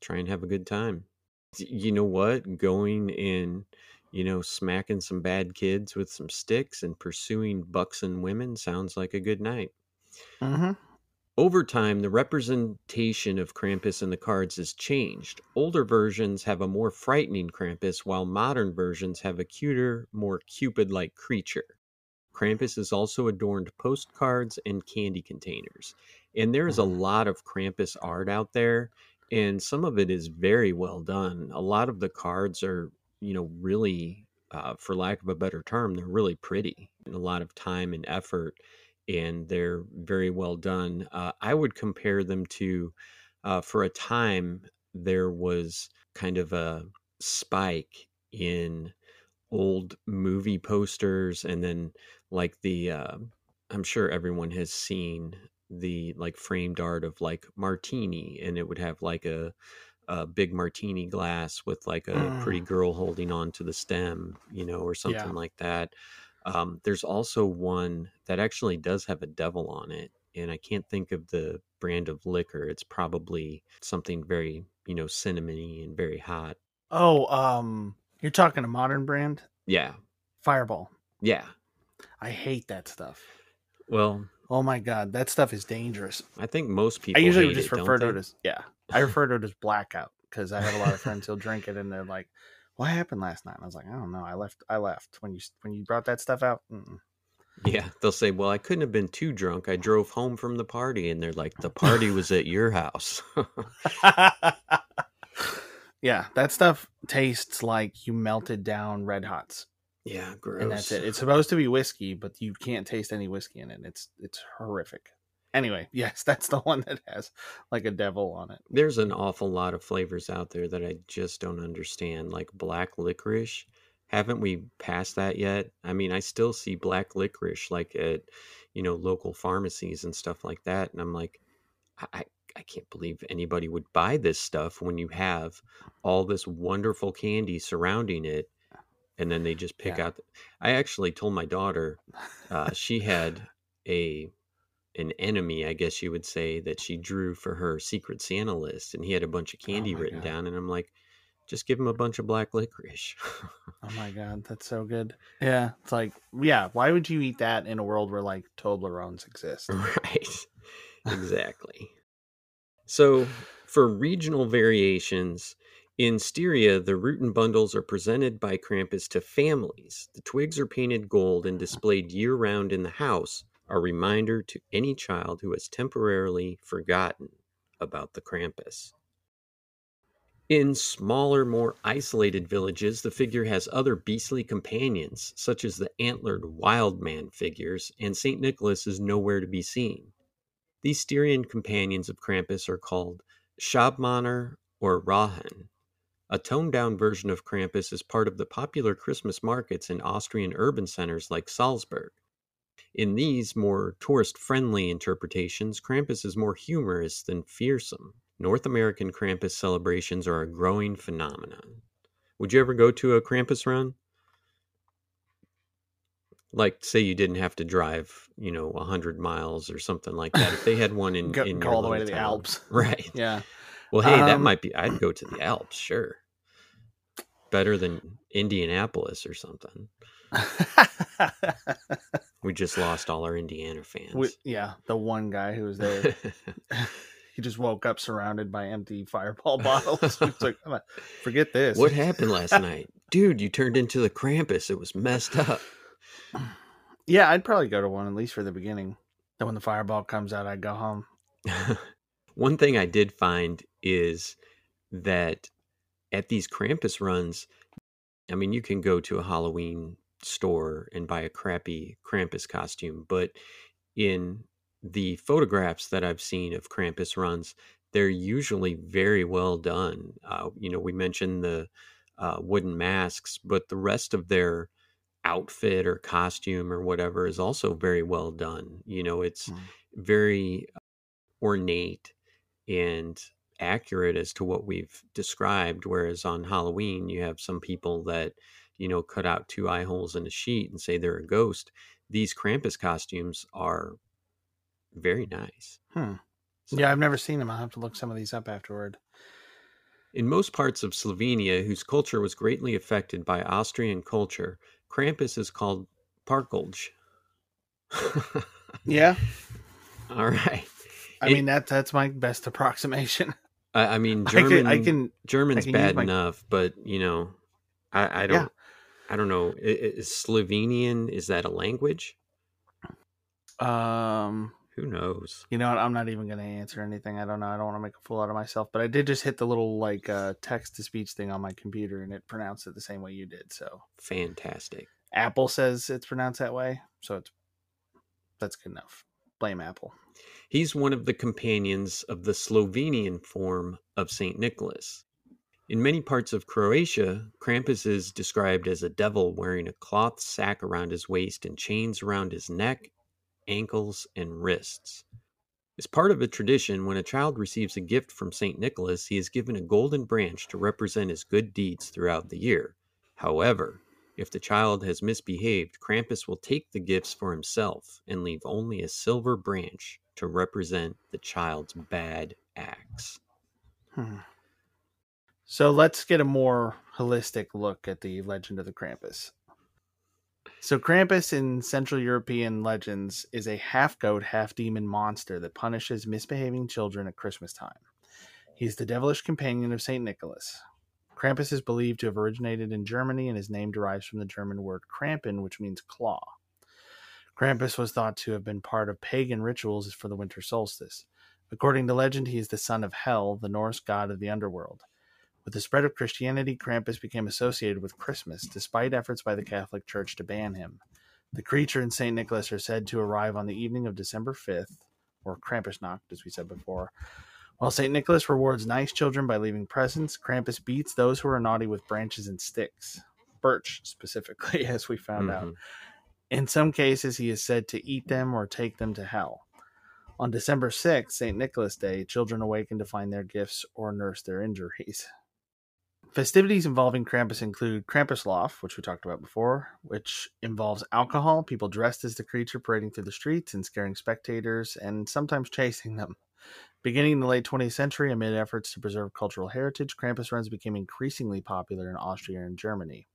[SPEAKER 6] try and have a good time. You know what? Going and, you know, smacking some bad kids with some sticks and pursuing buxom women sounds like a good night.
[SPEAKER 7] Mm-hmm.
[SPEAKER 6] Over time, the representation of Krampus in the cards has changed. Older versions have a more frightening Krampus, while modern versions have a cuter, more Cupid like creature. Krampus is also adorned postcards and candy containers. And there is a lot of Krampus art out there, and some of it is very well done. A lot of the cards are, you know, really, uh, for lack of a better term, they're really pretty. And a lot of time and effort and they're very well done. Uh, I would compare them to, uh, for a time, there was kind of a spike in old movie posters, and then like the, uh, I'm sure everyone has seen the like framed art of like martini, and it would have like a a big martini glass with like a pretty
[SPEAKER 7] Mm.
[SPEAKER 6] girl holding on to the stem, you know, or something
[SPEAKER 7] Yeah.
[SPEAKER 6] like that. Um, there's also one that actually does have a devil on it, and I can't think of the brand of liquor. It's probably something very, you know, cinnamony and very hot.
[SPEAKER 7] Oh, um, you're talking a modern brand?
[SPEAKER 6] Yeah,
[SPEAKER 7] Fireball.
[SPEAKER 6] Yeah.
[SPEAKER 7] I hate that stuff.
[SPEAKER 6] Well,
[SPEAKER 7] Oh my god, that stuff is dangerous.
[SPEAKER 6] I think most people.
[SPEAKER 7] I usually just
[SPEAKER 6] it,
[SPEAKER 7] refer to
[SPEAKER 6] they?
[SPEAKER 7] it as yeah. I refer to it as blackout because I have a lot of friends who'll drink it and they're like, "What happened last night?" And I was like, "I don't know. I left. I left when you when you brought that stuff out." Mm-mm.
[SPEAKER 6] Yeah, they'll say, "Well, I couldn't have been too drunk. I drove home from the party," and they're like, "The party was at your house."
[SPEAKER 7] yeah, that stuff tastes like you melted down red hots,
[SPEAKER 6] yeah, gross.
[SPEAKER 7] and that's it. It's supposed to be whiskey, but you can't taste any whiskey in it. It's it's horrific. Anyway, yes, that's the one that has like a devil on it.
[SPEAKER 6] There's an awful lot of flavors out there that I just don't understand, like black licorice. Haven't we passed that yet? I mean, I still see black licorice like at, you know, local pharmacies and stuff like that, and I'm like, I, I I can't believe anybody would buy this stuff when you have all this wonderful candy surrounding it, and then they just pick
[SPEAKER 7] Yeah.
[SPEAKER 6] out. I actually told my daughter, uh, she had a an enemy, I guess you would say, that she drew for her secret Santa list, and he had a bunch of oh candy
[SPEAKER 7] my
[SPEAKER 6] written
[SPEAKER 7] God.
[SPEAKER 6] down, and I'm like, just give him a bunch of black licorice.
[SPEAKER 7] Oh my god, that's so good. Yeah, it's like yeah. Why would you eat that in a world where like Toblerones exist?
[SPEAKER 6] right, exactly. So, for regional variations, in Styria, the ruten bundles are presented by Krampus to families. The twigs are painted gold and displayed year round in the house, a reminder to any child who has temporarily forgotten about the Krampus. In smaller, more isolated villages, the figure has other beastly companions, such as the antlered wild man figures, and St. Nicholas is nowhere to be seen. These Styrian companions of Krampus are called Schabmänner or Rauhen. A toned down version of Krampus is part of the popular Christmas markets in Austrian urban centers like Salzburg. In these more tourist friendly interpretations, Krampus is more humorous than fearsome. North American Krampus celebrations are a growing phenomenon. Would you ever go to a Krampus run? Like, say you didn't have to drive, you know, a hundred miles or something like that. If they had one in,
[SPEAKER 7] Go,
[SPEAKER 6] in
[SPEAKER 7] go all the way to
[SPEAKER 6] little
[SPEAKER 7] the. Alps.
[SPEAKER 6] right?
[SPEAKER 7] Yeah.
[SPEAKER 6] Well, hey, that
[SPEAKER 7] Um,
[SPEAKER 6] might be. I'd go to the Alps, sure. Better than Indianapolis or something. We just lost all our Indiana fans.
[SPEAKER 7] Wi- yeah, the one guy who was there, he just woke up surrounded by empty fireball bottles. He's like, "I'm forget this.
[SPEAKER 6] what happened last night, dude? You turned into the Krampus. It was messed up.
[SPEAKER 7] Yeah, I'd probably go to one at least for the beginning. Then when the fireball comes out, I'd go home.
[SPEAKER 6] One thing I did find is that at these Krampus runs, I mean, you can go to a Halloween store and buy a crappy Krampus costume, but in the photographs that I've seen of Krampus runs, they're usually very well done. Uh, you know, we mentioned the uh, wooden masks, but the rest of their outfit or costume or whatever is also very well done. You know, it's
[SPEAKER 7] Mm.
[SPEAKER 6] very ornate and accurate as to what we've described. Whereas on Halloween, you have some people that, you know, cut out two eye holes in a sheet and say they're a ghost. These Krampus costumes are very nice.
[SPEAKER 7] Hmm.
[SPEAKER 6] So-
[SPEAKER 7] Yeah, I've never seen them. I'll have to look some of these up afterward.
[SPEAKER 6] In most parts of Slovenia, whose culture was greatly affected by Austrian culture, Krampus is called Parkelj.
[SPEAKER 7] Yeah,
[SPEAKER 6] All right.
[SPEAKER 7] I
[SPEAKER 6] It-
[SPEAKER 7] mean that that's my best approximation.
[SPEAKER 6] I, I mean,
[SPEAKER 7] I
[SPEAKER 6] German.
[SPEAKER 7] can, I can
[SPEAKER 6] German's
[SPEAKER 7] I can
[SPEAKER 6] bad
[SPEAKER 7] my-
[SPEAKER 6] enough, but you know, I, I don't. I don't know. Is Slovenian is that a language?
[SPEAKER 7] um
[SPEAKER 6] Who knows?
[SPEAKER 7] You know what? I'm not even going to answer anything. I don't know. I don't want to make a fool out of myself. But I did just hit the little like uh, text to speech thing on my computer, and it pronounced it the same way you did. So
[SPEAKER 6] Fantastic.
[SPEAKER 7] Apple says it's pronounced that way, so it's that's good enough. Blame Apple.
[SPEAKER 6] He's one of the companions of the Slovenian form of St. Nicholas. In many parts of Croatia, Krampus is described as a devil wearing a cloth sack around his waist and chains around his neck, ankles, and wrists. As part of a tradition, when a child receives a gift from St. Nicholas, he is given a golden branch to represent his good deeds throughout the year. However, if the child has misbehaved, Krampus will take the gifts for himself and leave only a silver branch to represent the child's bad acts.
[SPEAKER 7] Hmm. So let's get a more holistic look at the legend of the Krampus. So Krampus in Central European legends is a half goat, half demon monster that punishes misbehaving children at Christmas time. He's the devilish companion of Saint Nicholas. Krampus is believed to have originated in Germany, and his name derives from the German word Krampen, which means claw. Krampus was thought to have been part of pagan rituals for the winter solstice. According to legend, he is the son of Hel, the Norse god of the underworld. With the spread of Christianity, Krampus became associated with Christmas, despite efforts by the Catholic Church to ban him. The creature and St. Nicholas are said to arrive on the evening of December 5th, or Krampusnacht, as we said before. While St. Nicholas rewards nice children by leaving presents, Krampus beats those who are naughty with branches and sticks. Birch, specifically, as we found out.
[SPEAKER 6] Mhm.
[SPEAKER 7] In some cases, he is said to eat them or take them to hell. On December 6th, St. Nicholas Day, children awaken to find their gifts or nurse their injuries. Festivities involving Krampus include Krampuslauf, which we talked about before, which involves alcohol, people dressed as the creature parading through the streets and scaring spectators, and sometimes chasing them. Beginning in the late 20th century, amid efforts to preserve cultural heritage, Krampus runs became increasingly popular in Austria and Germany.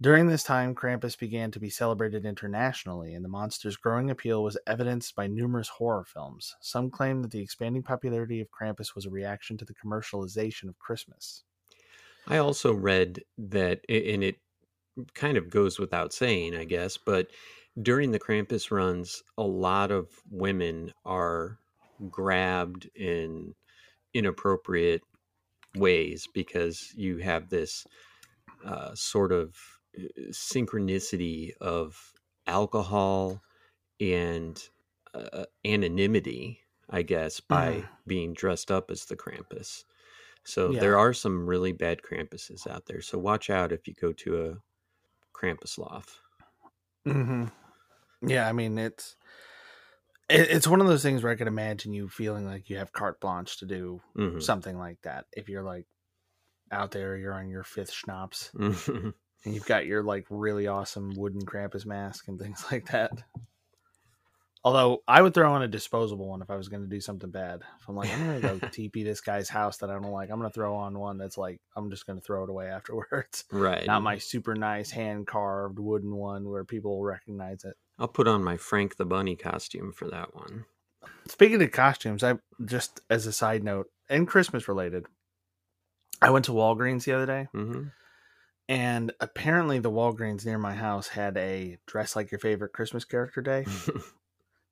[SPEAKER 7] During this time, Krampus began to be celebrated internationally, and the monster's growing appeal was evidenced by numerous horror films. Some claim that the expanding popularity of Krampus was a reaction to the commercialization of Christmas.
[SPEAKER 6] I also read that, and it kind of goes without saying, I guess, but during the Krampus runs, a lot of women are grabbed in inappropriate ways because you have this uh, sort of uh, synchronicity of alcohol and uh, anonymity, I guess, by
[SPEAKER 7] Mhm.
[SPEAKER 6] being dressed up as the Krampus. So
[SPEAKER 7] Yeah.
[SPEAKER 6] there are some really bad Krampuses out there. So watch out if you go to a Krampuslauf.
[SPEAKER 7] Mm-hmm. Yeah, I mean it's it, it's one of those things where I can imagine you feeling like you have carte blanche to do
[SPEAKER 6] Mhm.
[SPEAKER 7] something like that. If you're like out there, you're on your fifth schnapps, and you've got your like really awesome wooden Krampus mask and things like that. Although I would throw on a disposable one if I was going to do something bad. If I'm like, I'm going to go TP this guy's house that I don't like, I'm going to throw on one that's like, I'm just going to throw it away afterwards.
[SPEAKER 6] right.
[SPEAKER 7] Not my super nice hand carved wooden one where people will recognize it.
[SPEAKER 6] I'll put on my Frank the Bunny costume for that one.
[SPEAKER 7] Speaking of costumes, I just as a side note and Christmas related, I went to Walgreens the other day,
[SPEAKER 6] hmm
[SPEAKER 7] and apparently the Walgreens near my house had a dress like your favorite Christmas character day.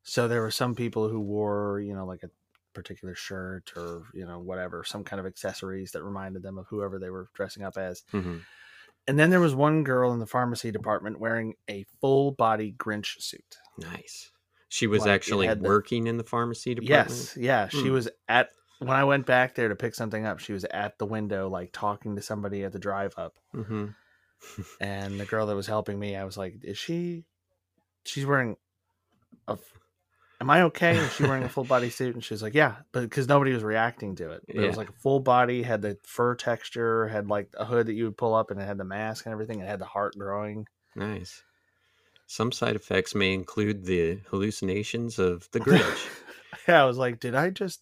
[SPEAKER 7] so there were some people who wore, you know, like a particular shirt or you know whatever, some kind of accessories that reminded them of whoever they were dressing up as.
[SPEAKER 6] hmm
[SPEAKER 7] And then there was one girl in the pharmacy department wearing a full body Grinch suit.
[SPEAKER 6] Nice. She was
[SPEAKER 7] Like,
[SPEAKER 6] actually
[SPEAKER 7] had the-
[SPEAKER 6] working in the pharmacy department.
[SPEAKER 7] Yes, yeah. She
[SPEAKER 6] Hmm.
[SPEAKER 7] was at when I went back there to pick something up. She was at the window, like talking to somebody at the drive up.
[SPEAKER 6] hmm
[SPEAKER 7] And the girl that was helping me, I was like, "Is she? She's wearing a. Am I okay? Is she wearing a full body suit?" And she's like, "Yeah," but because nobody was reacting to it. But It was like a full body, had the fur texture, had like a hood that you would pull up, and it had the mask and everything. It had the heart growing.
[SPEAKER 6] Nice. Some side effects may include the hallucinations of the Grinch.
[SPEAKER 7] yeah, I was like, "Did I just?"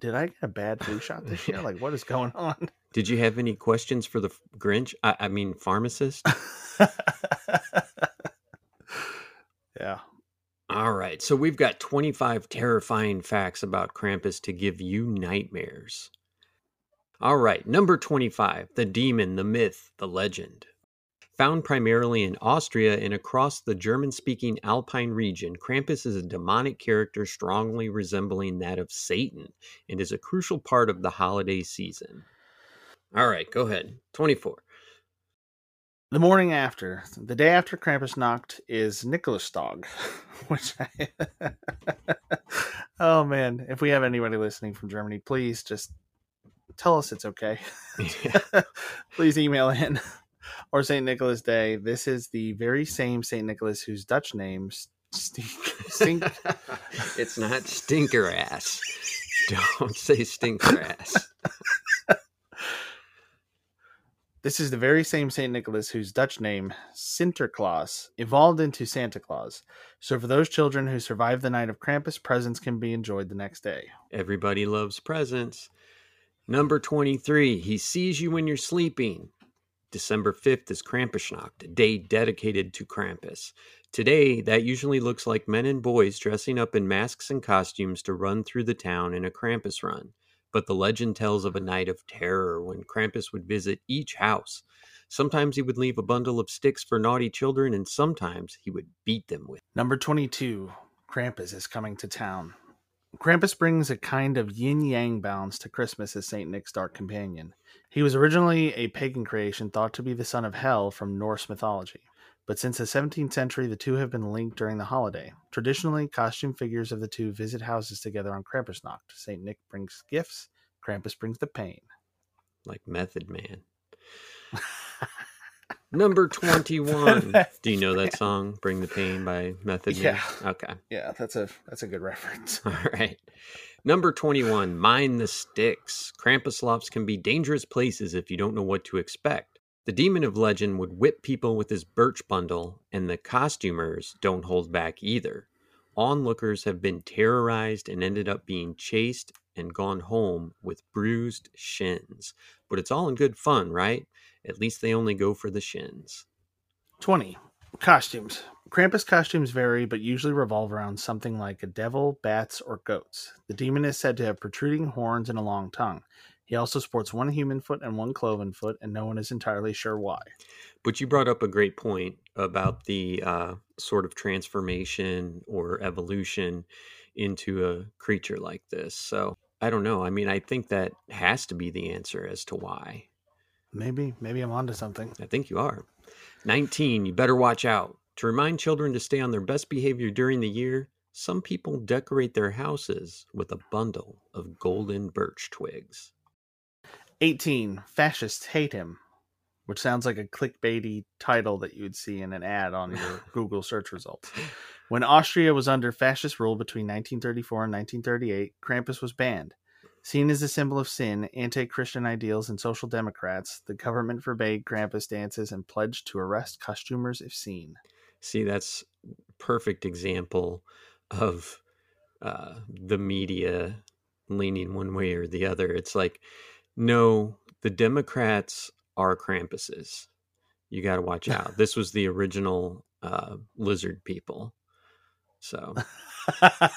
[SPEAKER 7] Did I get a bad flu shot this year? Like, what is going on?
[SPEAKER 6] Did you have any questions for the Grinch? I, I mean, pharmacist?
[SPEAKER 7] yeah.
[SPEAKER 6] All right. So we've got 25 terrifying facts about Krampus to give you nightmares. All right. Number 25 The Demon, the Myth, the Legend. Found primarily in Austria and across the German speaking Alpine region, Krampus is a demonic character strongly resembling that of Satan and is a crucial part of the holiday season. All right, go ahead. 24.
[SPEAKER 7] The morning after, the day after Krampusnacht is Nicholasdog, which I. oh man, if we have anybody listening from Germany, please just tell us it's okay. please email in. Or St. Nicholas Day. This is the very same St. Nicholas whose Dutch name stink, stink,
[SPEAKER 6] it's not stinker ass. Don't say stinker ass.
[SPEAKER 7] This is the very same St. Nicholas whose Dutch name, Sinterklaas, evolved into Santa Claus. So for those children who survive the night of Krampus, presents can be enjoyed the next day.
[SPEAKER 6] Everybody loves presents. Number 23, he sees you when you're sleeping. December 5th is Krampusnacht, a day dedicated to Krampus. Today, that usually looks like men and boys dressing up in masks and costumes to run through the town in a Krampus run. But the legend tells of a night of terror when Krampus would visit each house. Sometimes he would leave a bundle of sticks for naughty children, and sometimes he would beat them with.
[SPEAKER 7] Number 22, Krampus is coming to town. Krampus brings a kind of yin yang balance to Christmas as St. Nick's dark companion. He was originally a pagan creation thought to be the son of Hel from Norse mythology, but since the 17th century, the two have been linked during the holiday. Traditionally, costume figures of the two visit houses together on Krampusnacht. St. Nick brings gifts, Krampus brings the pain.
[SPEAKER 6] Like Method Man. Number 21. Do you know that song, Bring the Pain by Method Man?
[SPEAKER 7] Yeah.
[SPEAKER 6] Okay.
[SPEAKER 7] Yeah, that's a that's a good reference.
[SPEAKER 6] All right. Number 21, Mind the Sticks. Krampuslaufs can be dangerous places if you don't know what to expect. The demon of legend would whip people with his birch bundle, and the costumers don't hold back either. Onlookers have been terrorized and ended up being chased and gone home with bruised shins. But it's all in good fun, right? At least they only go for the shins.
[SPEAKER 7] 20. Costumes. Krampus costumes vary, but usually revolve around something like a devil, bats, or goats. The demon is said to have protruding horns and a long tongue. He also sports one human foot and one cloven foot, and no one is entirely sure why.
[SPEAKER 6] But you brought up a great point about the uh, sort of transformation or evolution into a creature like this. So I don't know. I mean, I think that has to be the answer as to why.
[SPEAKER 7] Maybe, maybe I'm onto something.
[SPEAKER 6] I think you are. 19, you better watch out. To remind children to stay on their best behavior during the year, some people decorate their houses with a bundle of golden birch twigs.
[SPEAKER 7] 18. Fascists hate him, which sounds like a clickbaity title that you would see in an ad on your Google search results. When Austria was under fascist rule between 1934 and 1938, Krampus was banned. Seen as a symbol of sin, anti Christian ideals, and social democrats, the government forbade Krampus dances and pledged to arrest costumers if seen.
[SPEAKER 6] See, that's perfect example of uh, the media leaning one way or the other. It's like, no, the Democrats are Krampuses. You got to watch out. this was the original uh, lizard people. So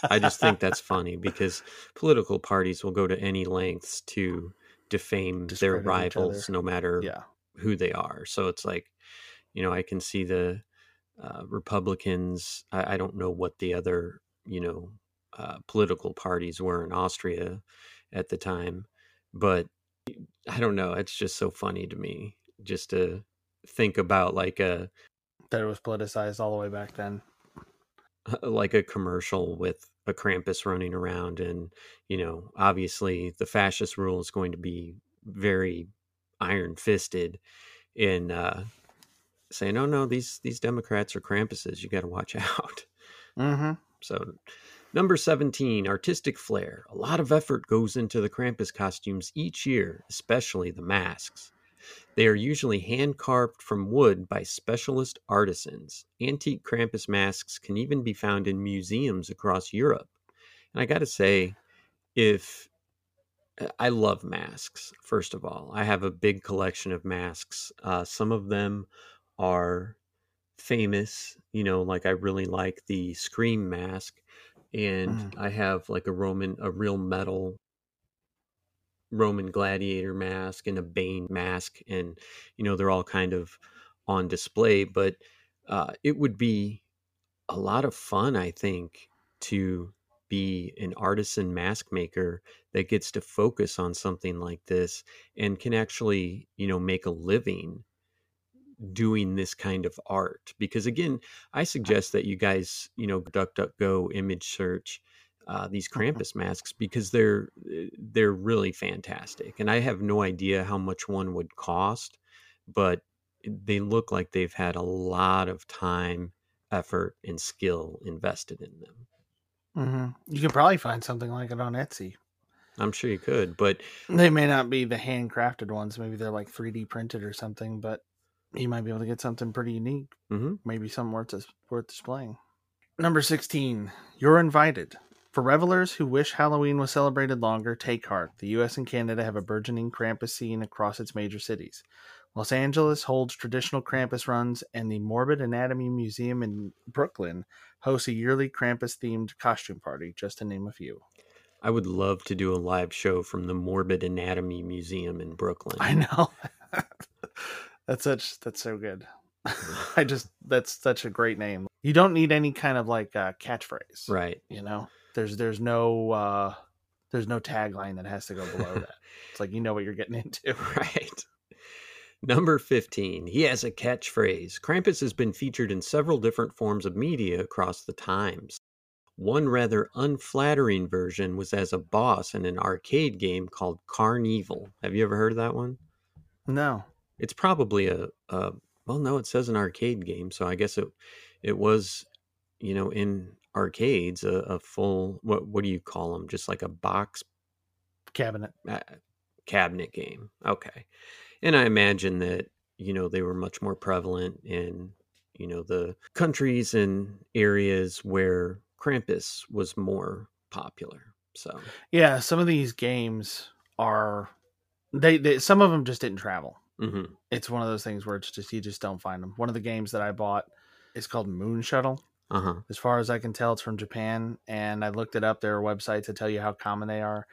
[SPEAKER 6] I just think that's funny because political parties will go to any lengths to defame their rivals, no matter
[SPEAKER 7] yeah.
[SPEAKER 6] who they are. So it's like, you know, I can see the uh, Republicans. I, I don't know what the other, you know, uh, political parties were in Austria at the time, but I don't know. It's just so funny to me just to think about like a
[SPEAKER 7] That it was politicized all the way back then.
[SPEAKER 6] like a commercial with a Krampus running around, and you know, obviously the fascist rule is going to be very iron fisted in uh, saying, "Oh no, these these Democrats are Krampuses. You got to watch out."
[SPEAKER 7] Mm-hmm.
[SPEAKER 6] So, number 17, artistic flair. A lot of effort goes into the Krampus costumes each year, especially the masks. They are usually hand carved from wood by specialist artisans. Antique Krampus masks can even be found in museums across Europe. And I got to say, if I love masks, first of all, I have a big collection of masks. Uh, some of them are famous, you know, like I really like the Scream mask, and
[SPEAKER 7] Mm.
[SPEAKER 6] I have like a Roman, a real metal Roman gladiator mask and a Bane mask, and you know they're all kind of on display. But uh, it would be a lot of fun, I think, to be an artisan mask maker that gets to focus on something like this and can actually, you know, make a living doing this kind of art. Because again, I suggest that you guys, you know, DuckDuckGo image search uh, these Krampus masks because they're eh, they're really fantastic, and I have no idea how much one would cost, but they look like they've had a lot of time, effort, and skill invested in them.
[SPEAKER 7] Mm-hmm. You can probably find something like it on Etsy.
[SPEAKER 6] I'm sure you could, but
[SPEAKER 7] They may not be the handcrafted ones. Maybe they're like 3D printed or something, but you might be able to get something pretty unique.
[SPEAKER 6] Mhm.
[SPEAKER 7] Maybe something worth dis- worth displaying. Number 16. You're invited. For revelers who wish Halloween was celebrated longer, take heart. The US and Canada have a burgeoning Krampus scene across its major cities. Los Angeles holds traditional Krampus runs, and the Morbid Anatomy Museum in Brooklyn hosts a yearly Krampus themed costume party, just to name a few.
[SPEAKER 6] I would love to do a live show from the Morbid Anatomy Museum in Brooklyn.
[SPEAKER 7] I know. that's such that's so good. I just that's such a great name. You don't need any kind of like uh, catchphrase,
[SPEAKER 6] Right.
[SPEAKER 7] You know, there's there's no uh there's no tagline that has to go below that. It's like you know what you're getting into.
[SPEAKER 6] Right. Number 15. He has a catchphrase. Krampus has been featured in several different forms of media across the times. One rather unflattering version was as a boss in an arcade game called Carnival. Have you ever heard of that one?
[SPEAKER 7] No.
[SPEAKER 6] It's probably a, a well, no, it says an arcade game, so I guess it it was, you know, in arcades a, a full what what do you call them? Just like a box
[SPEAKER 7] Cabinet.
[SPEAKER 6] uh, cabinet game. Okay. And I imagine that, you know, they were much more prevalent in, you know, the countries and areas where Krampus was more popular. So,
[SPEAKER 7] Yeah, some of these games are they, they some of them just didn't travel.
[SPEAKER 6] Mhm.
[SPEAKER 7] It's one of those things where it's just you just don't find them. One of the games that I bought is called Moon Shuttle.
[SPEAKER 6] uh-huh.
[SPEAKER 7] As far as I can tell, it's from Japan, and I looked it up. There are websites that tell you how common they are,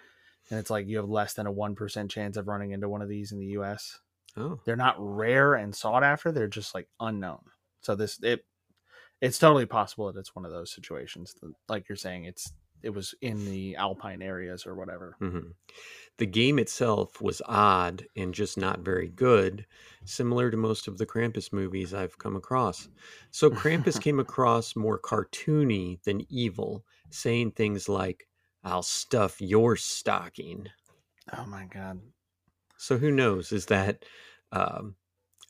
[SPEAKER 7] and it's like you have less than a one percent chance of running into one of these in the U.S.
[SPEAKER 6] Oh,
[SPEAKER 7] They're not rare and sought after; they're just like unknown. So this it it's totally possible that it's one of those situations. that- Like you're saying, it's it was in the alpine areas or whatever.
[SPEAKER 6] hmm The game itself was odd and just not very good, similar to most of the Krampus movies I've come across. So Krampus came across more cartoony than evil, saying things like, I'll stuff your stocking.
[SPEAKER 7] Oh my god!
[SPEAKER 6] So who knows? Is that, um,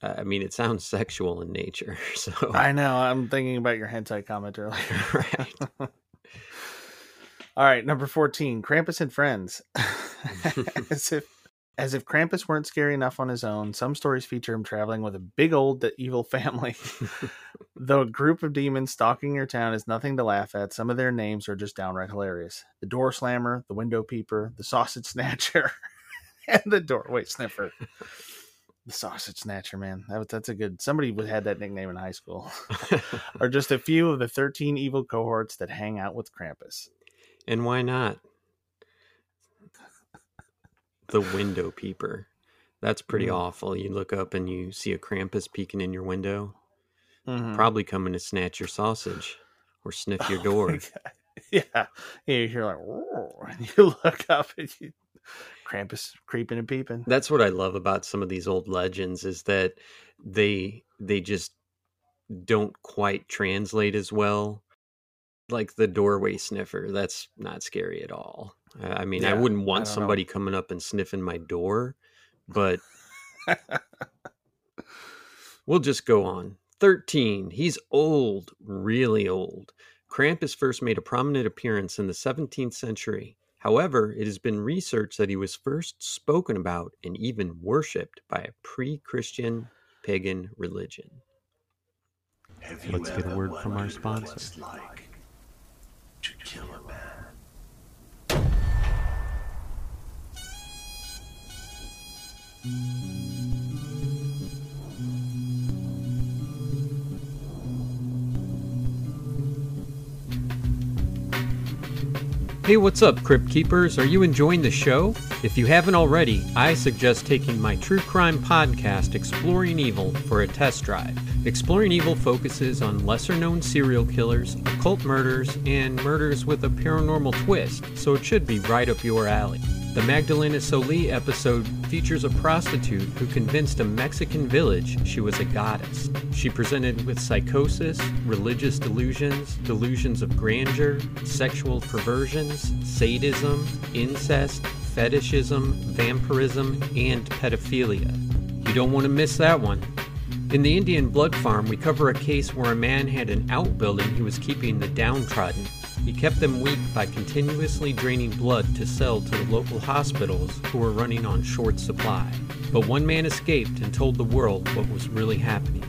[SPEAKER 6] I mean, it sounds sexual in nature. So,
[SPEAKER 7] I know. I'm thinking about your hentai comment earlier.
[SPEAKER 6] right.
[SPEAKER 7] All right, number 14, Krampus and Friends. as if as if Krampus weren't scary enough on his own, some stories feature him traveling with a big old evil family. Though a group of demons stalking your town is nothing to laugh at, some of their names are just downright hilarious. The Door Slammer, the Window Peeper, the Sausage Snatcher, and the Doorway Sniffer. The Sausage Snatcher, man. That, was- that's a good somebody would had that nickname in high school. are just a few of the 13 evil cohorts that hang out with Krampus.
[SPEAKER 6] And why not? The window peeper. That's pretty
[SPEAKER 7] Mm.
[SPEAKER 6] awful. You look up and you see a Krampus peeking in your window,
[SPEAKER 7] Mhm.
[SPEAKER 6] probably coming to snatch your sausage or sniff your
[SPEAKER 7] Oh
[SPEAKER 6] door.
[SPEAKER 7] Yeah. You hear like, and you look up and you, Krampus creeping and peeping.
[SPEAKER 6] That's what I love about some of these old legends is that they they just don't quite translate as well. Like the doorway sniffer, that's not scary at all. I I mean, I wouldn't want
[SPEAKER 7] don't know.
[SPEAKER 6] somebody coming up and sniffing my door, but we'll just go on. 13. He's old, really old. Krampus first made a prominent appearance in the 17th century. However, it has been researched that he was first spoken about and even worshipped by a pre Christian pagan religion.
[SPEAKER 8] Let's get a word from our sponsor to kill a man.
[SPEAKER 6] Hey, what's up, Crypt Keepers? Are you enjoying the show? If you haven't already, I suggest taking my true crime podcast, Exploring Evil, for a test drive. Exploring Evil focuses on lesser known serial killers, occult murders, and murders with a paranormal twist, so it should be right up your alley. The Magdalena Solís episode features a prostitute who convinced a Mexican village she was a goddess. She presented with psychosis, religious delusions, delusions of grandeur, sexual perversions, sadism, incest, fetishism, vampirism, and pedophilia. You don't want to miss that one. In the Indian Blood Farm, we cover a case where a man had an outbuilding he was keeping the downtrodden. He kept them weak by continuously draining blood to sell to the local hospitals who were running on short supply. But one man escaped and told the world what was really happening.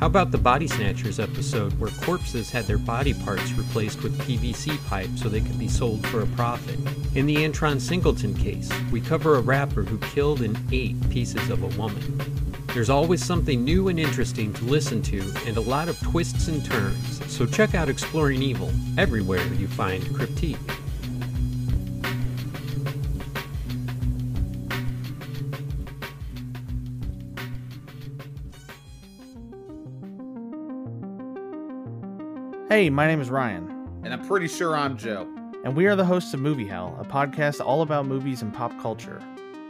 [SPEAKER 6] How about the Body Snatchers episode where corpses had their body parts replaced with PVC pipe so they could be sold for a profit? In the Antron Singleton case, we cover a rapper who killed and ate pieces of a woman. There's always something new and interesting to listen to and a lot of twists and turns, so check out Exploring Evil everywhere you find Cryptique.
[SPEAKER 7] Hey, my name is Ryan,
[SPEAKER 9] And I'm pretty sure I'm Joe.
[SPEAKER 7] and we are the hosts of Movie Hell, a podcast all about movies and pop culture.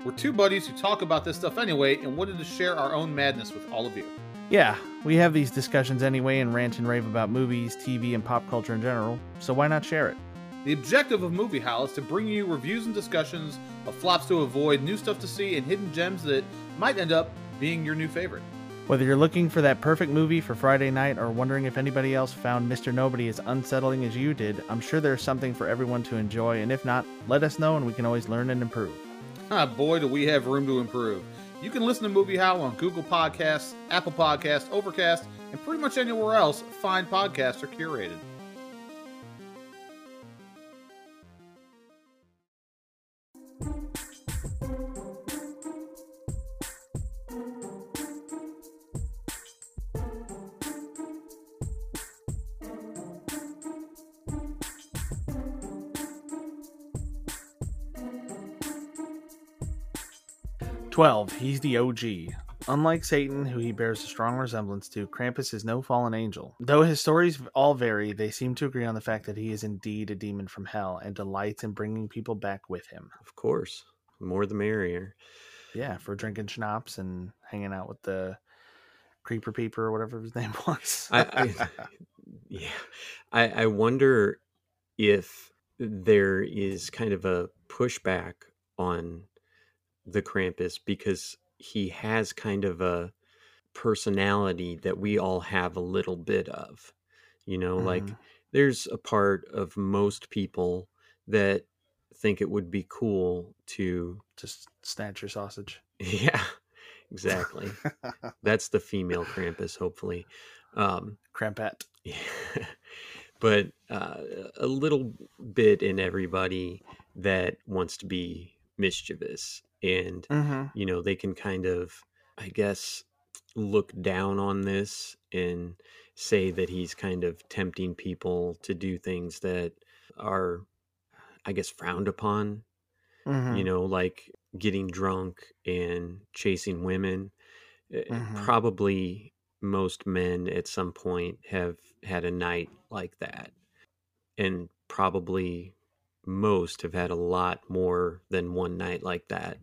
[SPEAKER 9] We're two buddies who talk about this stuff anyway and wanted to share our own madness with all of you.
[SPEAKER 7] Yeah, we have these discussions anyway and rant and rave about movies, TV, and pop culture in general, so why not share it?
[SPEAKER 9] The objective of Movie Howl is to bring you reviews and discussions of flops to avoid, new stuff to see, and hidden gems that might end up being your new favorite.
[SPEAKER 7] Whether you're looking for that perfect movie for Friday night or wondering if anybody else found Mr. Nobody as unsettling as you did, I'm sure there's something for everyone to enjoy, and if not, let us know and we can always learn and improve.
[SPEAKER 9] Ah, boy, do we have room to improve. You can listen to Movie Howl on Google Podcasts, Apple Podcasts, Overcast, and pretty much anywhere else fine podcasts are curated.
[SPEAKER 7] Twelve, he's the OG. Unlike Satan, who he bears a strong resemblance to, Krampus is no fallen angel. Though his stories all vary, they seem to agree on the fact that he is indeed a demon from hell and delights in bringing people back with him.
[SPEAKER 6] Of course, more the merrier.
[SPEAKER 7] Yeah, for drinking schnapps and hanging out with the creeper peeper or whatever his name was.
[SPEAKER 6] I, I yeah, I, I wonder if there is kind of a pushback on the Krampus because he has kind of a personality that we all have a little bit of. You know, like
[SPEAKER 7] Mhm.
[SPEAKER 6] there's a part of most people that think it would be cool to
[SPEAKER 7] Just snatch your sausage.
[SPEAKER 6] yeah, exactly. That's the female Krampus, hopefully. Um,
[SPEAKER 7] Krampet.
[SPEAKER 6] yeah. but uh, a little bit in everybody that wants to be mischievous and
[SPEAKER 7] Mm-hmm.
[SPEAKER 6] you know they can kind of i guess look down on this and say that he's kind of tempting people to do things that are i guess frowned upon
[SPEAKER 7] Mm-hmm.
[SPEAKER 6] you know like getting drunk and chasing women Eh,
[SPEAKER 7] Mhm.
[SPEAKER 6] probably most men at some point have had a night like that and probably most have had a lot more than one night like that.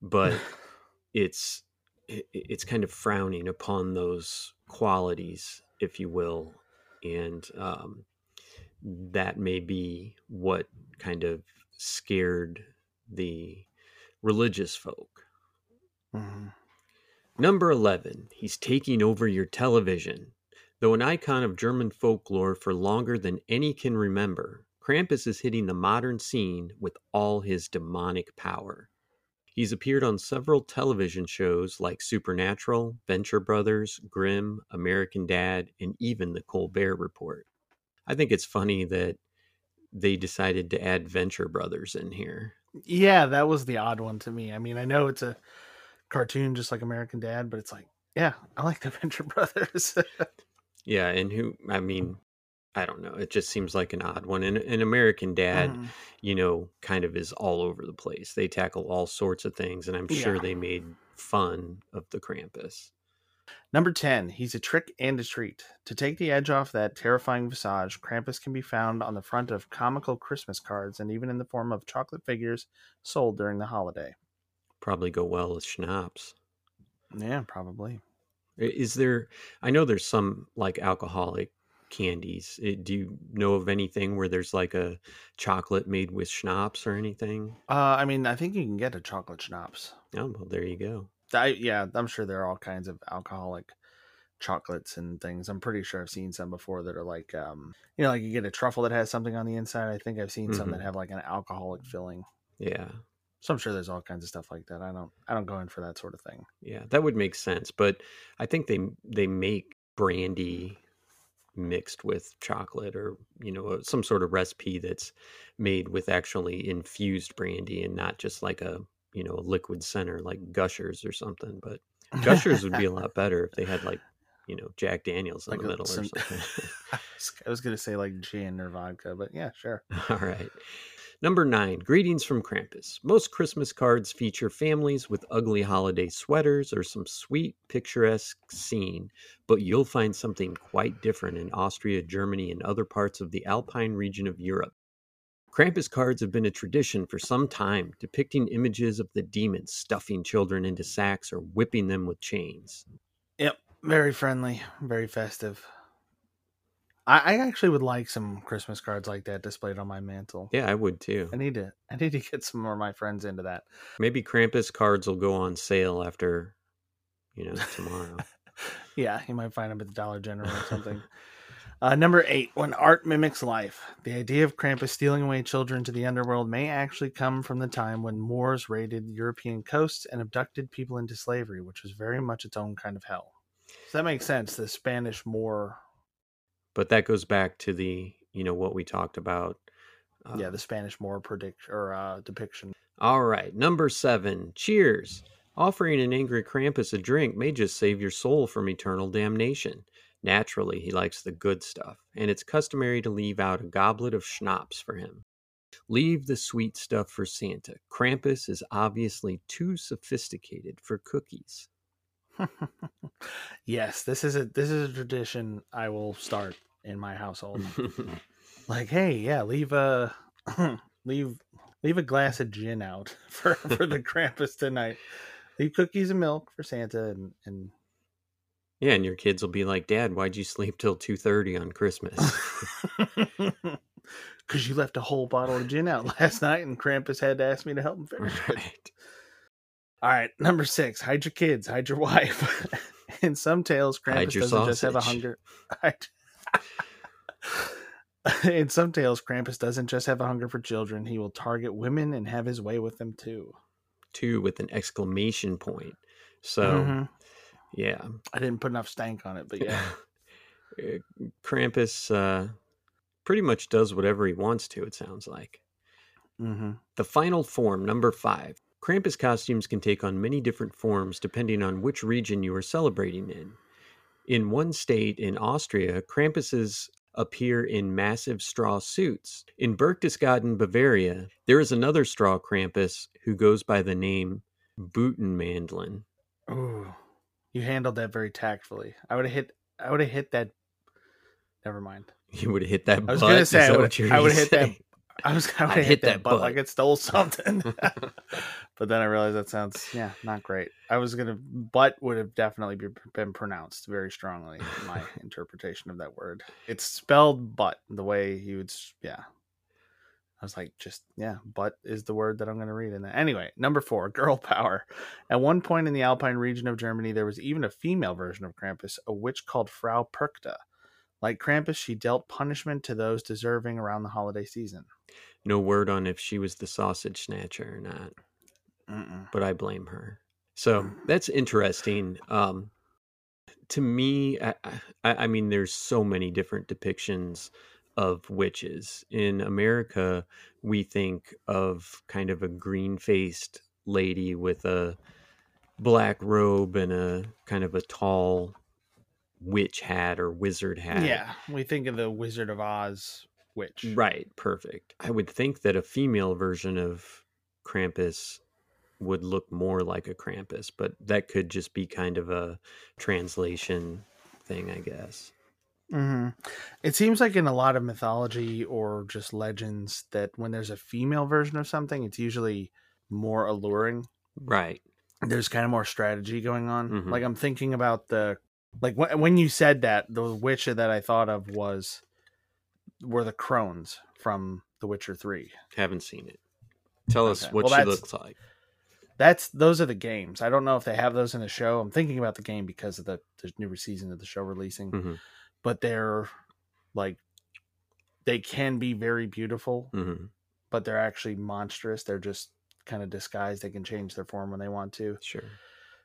[SPEAKER 6] But it's it, it's kind of frowning upon those qualities if you will. And um, that may be what kind of scared the religious folk.
[SPEAKER 7] Hmm
[SPEAKER 6] Number 11, he's taking over your television. Though an icon of German folklore for longer than any can remember, Krampus is hitting the modern scene with all his demonic power. He's appeared on several television shows like Supernatural, Venture Brothers, Grimm, American Dad, and even The Colbert Report. I think it's funny that they decided to add Venture Brothers in here.
[SPEAKER 7] Yeah, that was the odd one to me. I mean, I know it's a cartoon just like American Dad, but it's like, yeah, I like the Venture Brothers.
[SPEAKER 6] Yeah, and who I mean, I don't know. It just seems like an odd one. And an American Dad,
[SPEAKER 7] Mhm.
[SPEAKER 6] you know, kind of is all over the place. They tackle all sorts of things, and I'm sure
[SPEAKER 7] Yeah.
[SPEAKER 6] they made fun of the Krampus.
[SPEAKER 7] Number 10, he's a trick and a treat. To take the edge off that terrifying visage, Krampus can be found on the front of comical Christmas cards and even in the form of chocolate figures sold during the holiday.
[SPEAKER 6] Probably go well with schnapps.
[SPEAKER 7] Yeah, probably.
[SPEAKER 6] Is there? I know there's some like alcoholic candies. Eh, Do you know of anything where there's like a chocolate made with schnapps or anything?
[SPEAKER 7] Uh, I mean, I think you can get a chocolate schnapps.
[SPEAKER 6] Oh, well, there you go.
[SPEAKER 7] I, yeah, I'm sure there are all kinds of alcoholic chocolates and things. I'm pretty sure I've seen some before that are like, um, you know, like you get a truffle that has something on the inside. I think I've seen some that
[SPEAKER 6] Mhm.
[SPEAKER 7] have like an alcoholic filling.
[SPEAKER 6] Yeah.
[SPEAKER 7] So I'm sure there's all kinds of stuff like that. I don't, I don't go in for that sort of thing.
[SPEAKER 6] Yeah, that would make sense. But I think they they make brandy mixed with chocolate or you know uh, some sort of recipe that's made with actually infused brandy and not just like a you know a liquid center like gushers or something but gushers would be a lot better if they had like you know jack daniels in
[SPEAKER 7] Like
[SPEAKER 6] the
[SPEAKER 7] a-
[SPEAKER 6] middle
[SPEAKER 7] some-
[SPEAKER 6] or something
[SPEAKER 7] I was- was gonna say like gin or vodka, but yeah, sure.
[SPEAKER 6] All right. Number nine, greetings from Krampus. Most Christmas cards feature families with ugly holiday sweaters or some sweet, picturesque scene, but you'll find something quite different in Austria, Germany, and other parts of the Alpine region of Europe. Krampus cards have been a tradition for some time, depicting images of the demons stuffing children into sacks or whipping them with chains.
[SPEAKER 7] Yep, very friendly, very festive. I, I actually would like some Christmas cards like that displayed on my mantle.
[SPEAKER 6] Yeah, I would too.
[SPEAKER 7] I need to I need to get some more of my friends into that.
[SPEAKER 6] Maybe Krampus cards will go on sale after, you know, tomorrow.
[SPEAKER 7] Yeah, you might find them at the Dollar General or something. Uh, number eight, when art mimics life. The idea of Krampus stealing away children to the underworld may actually come from the time when Moors raided European coasts and abducted people into slavery, which was very much its own kind of hell. So that makes sense. The Spanish Moor,
[SPEAKER 6] but that goes back to the you know what we talked about uh,
[SPEAKER 7] yeah, the Spanish Moor predict or uh, depiction.
[SPEAKER 6] all right number seven cheers. Offering an angry krampus a drink may just save your soul from eternal damnation. Naturally he likes the good stuff and it's customary to leave out a goblet of schnapps for him. Leave the sweet stuff for santa. Krampus is obviously too sophisticated for cookies
[SPEAKER 7] yes, this is a this is a tradition I will start in my household. like, hey, yeah, leave a leave leave a glass of gin out for for the Krampus tonight. Leave cookies and milk for Santa, and and
[SPEAKER 6] yeah and your kids will be like dad why'd you sleep till 2.30 on christmas
[SPEAKER 7] because you left a whole bottle of gin out last night, and Krampus had to ask me to help him finish it. All right, number six, hide your kids, hide your wife. In some tales, Krampus doesn't just have a hunger. In some tales, Krampus doesn't just have a hunger for children. He will target women and have his way with them too.
[SPEAKER 6] two with an exclamation point so
[SPEAKER 7] Mhm.
[SPEAKER 6] yeah
[SPEAKER 7] I didn't put enough stank on it, but yeah.
[SPEAKER 6] Uh, Krampus uh, pretty much does whatever he wants to, it sounds like.
[SPEAKER 7] mm-hmm.
[SPEAKER 6] The final form, number five. Krampus costumes can take on many different forms depending on which region you are celebrating in. In one state, in Austria, Krampuses appear in massive straw suits. In Berchtesgaden, Bavaria, there is another straw Krampus who goes by the name Buttnmandln.
[SPEAKER 7] Ooh, you handled that very tactfully. I would have hit. I would have hit that. Never mind.
[SPEAKER 6] You would have hit that
[SPEAKER 7] I was
[SPEAKER 6] butt?
[SPEAKER 7] gonna say I would.
[SPEAKER 6] what you're
[SPEAKER 7] I would hit that. I was. I would have
[SPEAKER 6] hit that
[SPEAKER 7] butt
[SPEAKER 6] butt.
[SPEAKER 7] like it stole something. but then I realized that sounds yeah not great. I was gonna butt would have definitely be, been pronounced very strongly. in My interpretation of that word. It's spelled butt the way you would. Yeah. I was like, just yeah, butt is the word that I'm going to read in that. Anyway, number four, girl power. At one point in the Alpine region of Germany, there was even a female version of Krampus, a witch called Frau Perchta. Like Krampus, she dealt punishment to those deserving around the holiday season.
[SPEAKER 6] No word on if she was the sausage snatcher or not,
[SPEAKER 7] Mm-mm.
[SPEAKER 6] but I blame her. So that's interesting. Um, to me, I, I, I mean, there's so many different depictions of witches. In America, we think of kind of a green faced lady with a black robe and a kind of a tall witch hat or wizard hat.
[SPEAKER 7] Yeah, we think of the Wizard of Oz witch.
[SPEAKER 6] Right, perfect. I would think that a female version of Krampus would look more like a Krampus, but that could just be kind of a translation thing, I guess.
[SPEAKER 7] hmm It seems like in a lot of mythology or just legends that when there's a female version of something, it's usually more alluring.
[SPEAKER 6] Right.
[SPEAKER 7] There's kind of more strategy going on.
[SPEAKER 6] Mhm.
[SPEAKER 7] Like I'm thinking about the like when when you said that the witch that I thought of was were the crones from The Witcher Three.
[SPEAKER 6] Haven't seen it. Tell us what
[SPEAKER 7] Well,
[SPEAKER 6] she looks like.
[SPEAKER 7] That's those are the games. I don't know if they have those in the show. I'm thinking about the game because of the, the newer season of the show releasing.
[SPEAKER 6] Mhm.
[SPEAKER 7] But they're like they can be very beautiful,
[SPEAKER 6] hmm
[SPEAKER 7] but they're actually monstrous. They're just kind of disguised. They can change their form when they want to.
[SPEAKER 6] Sure.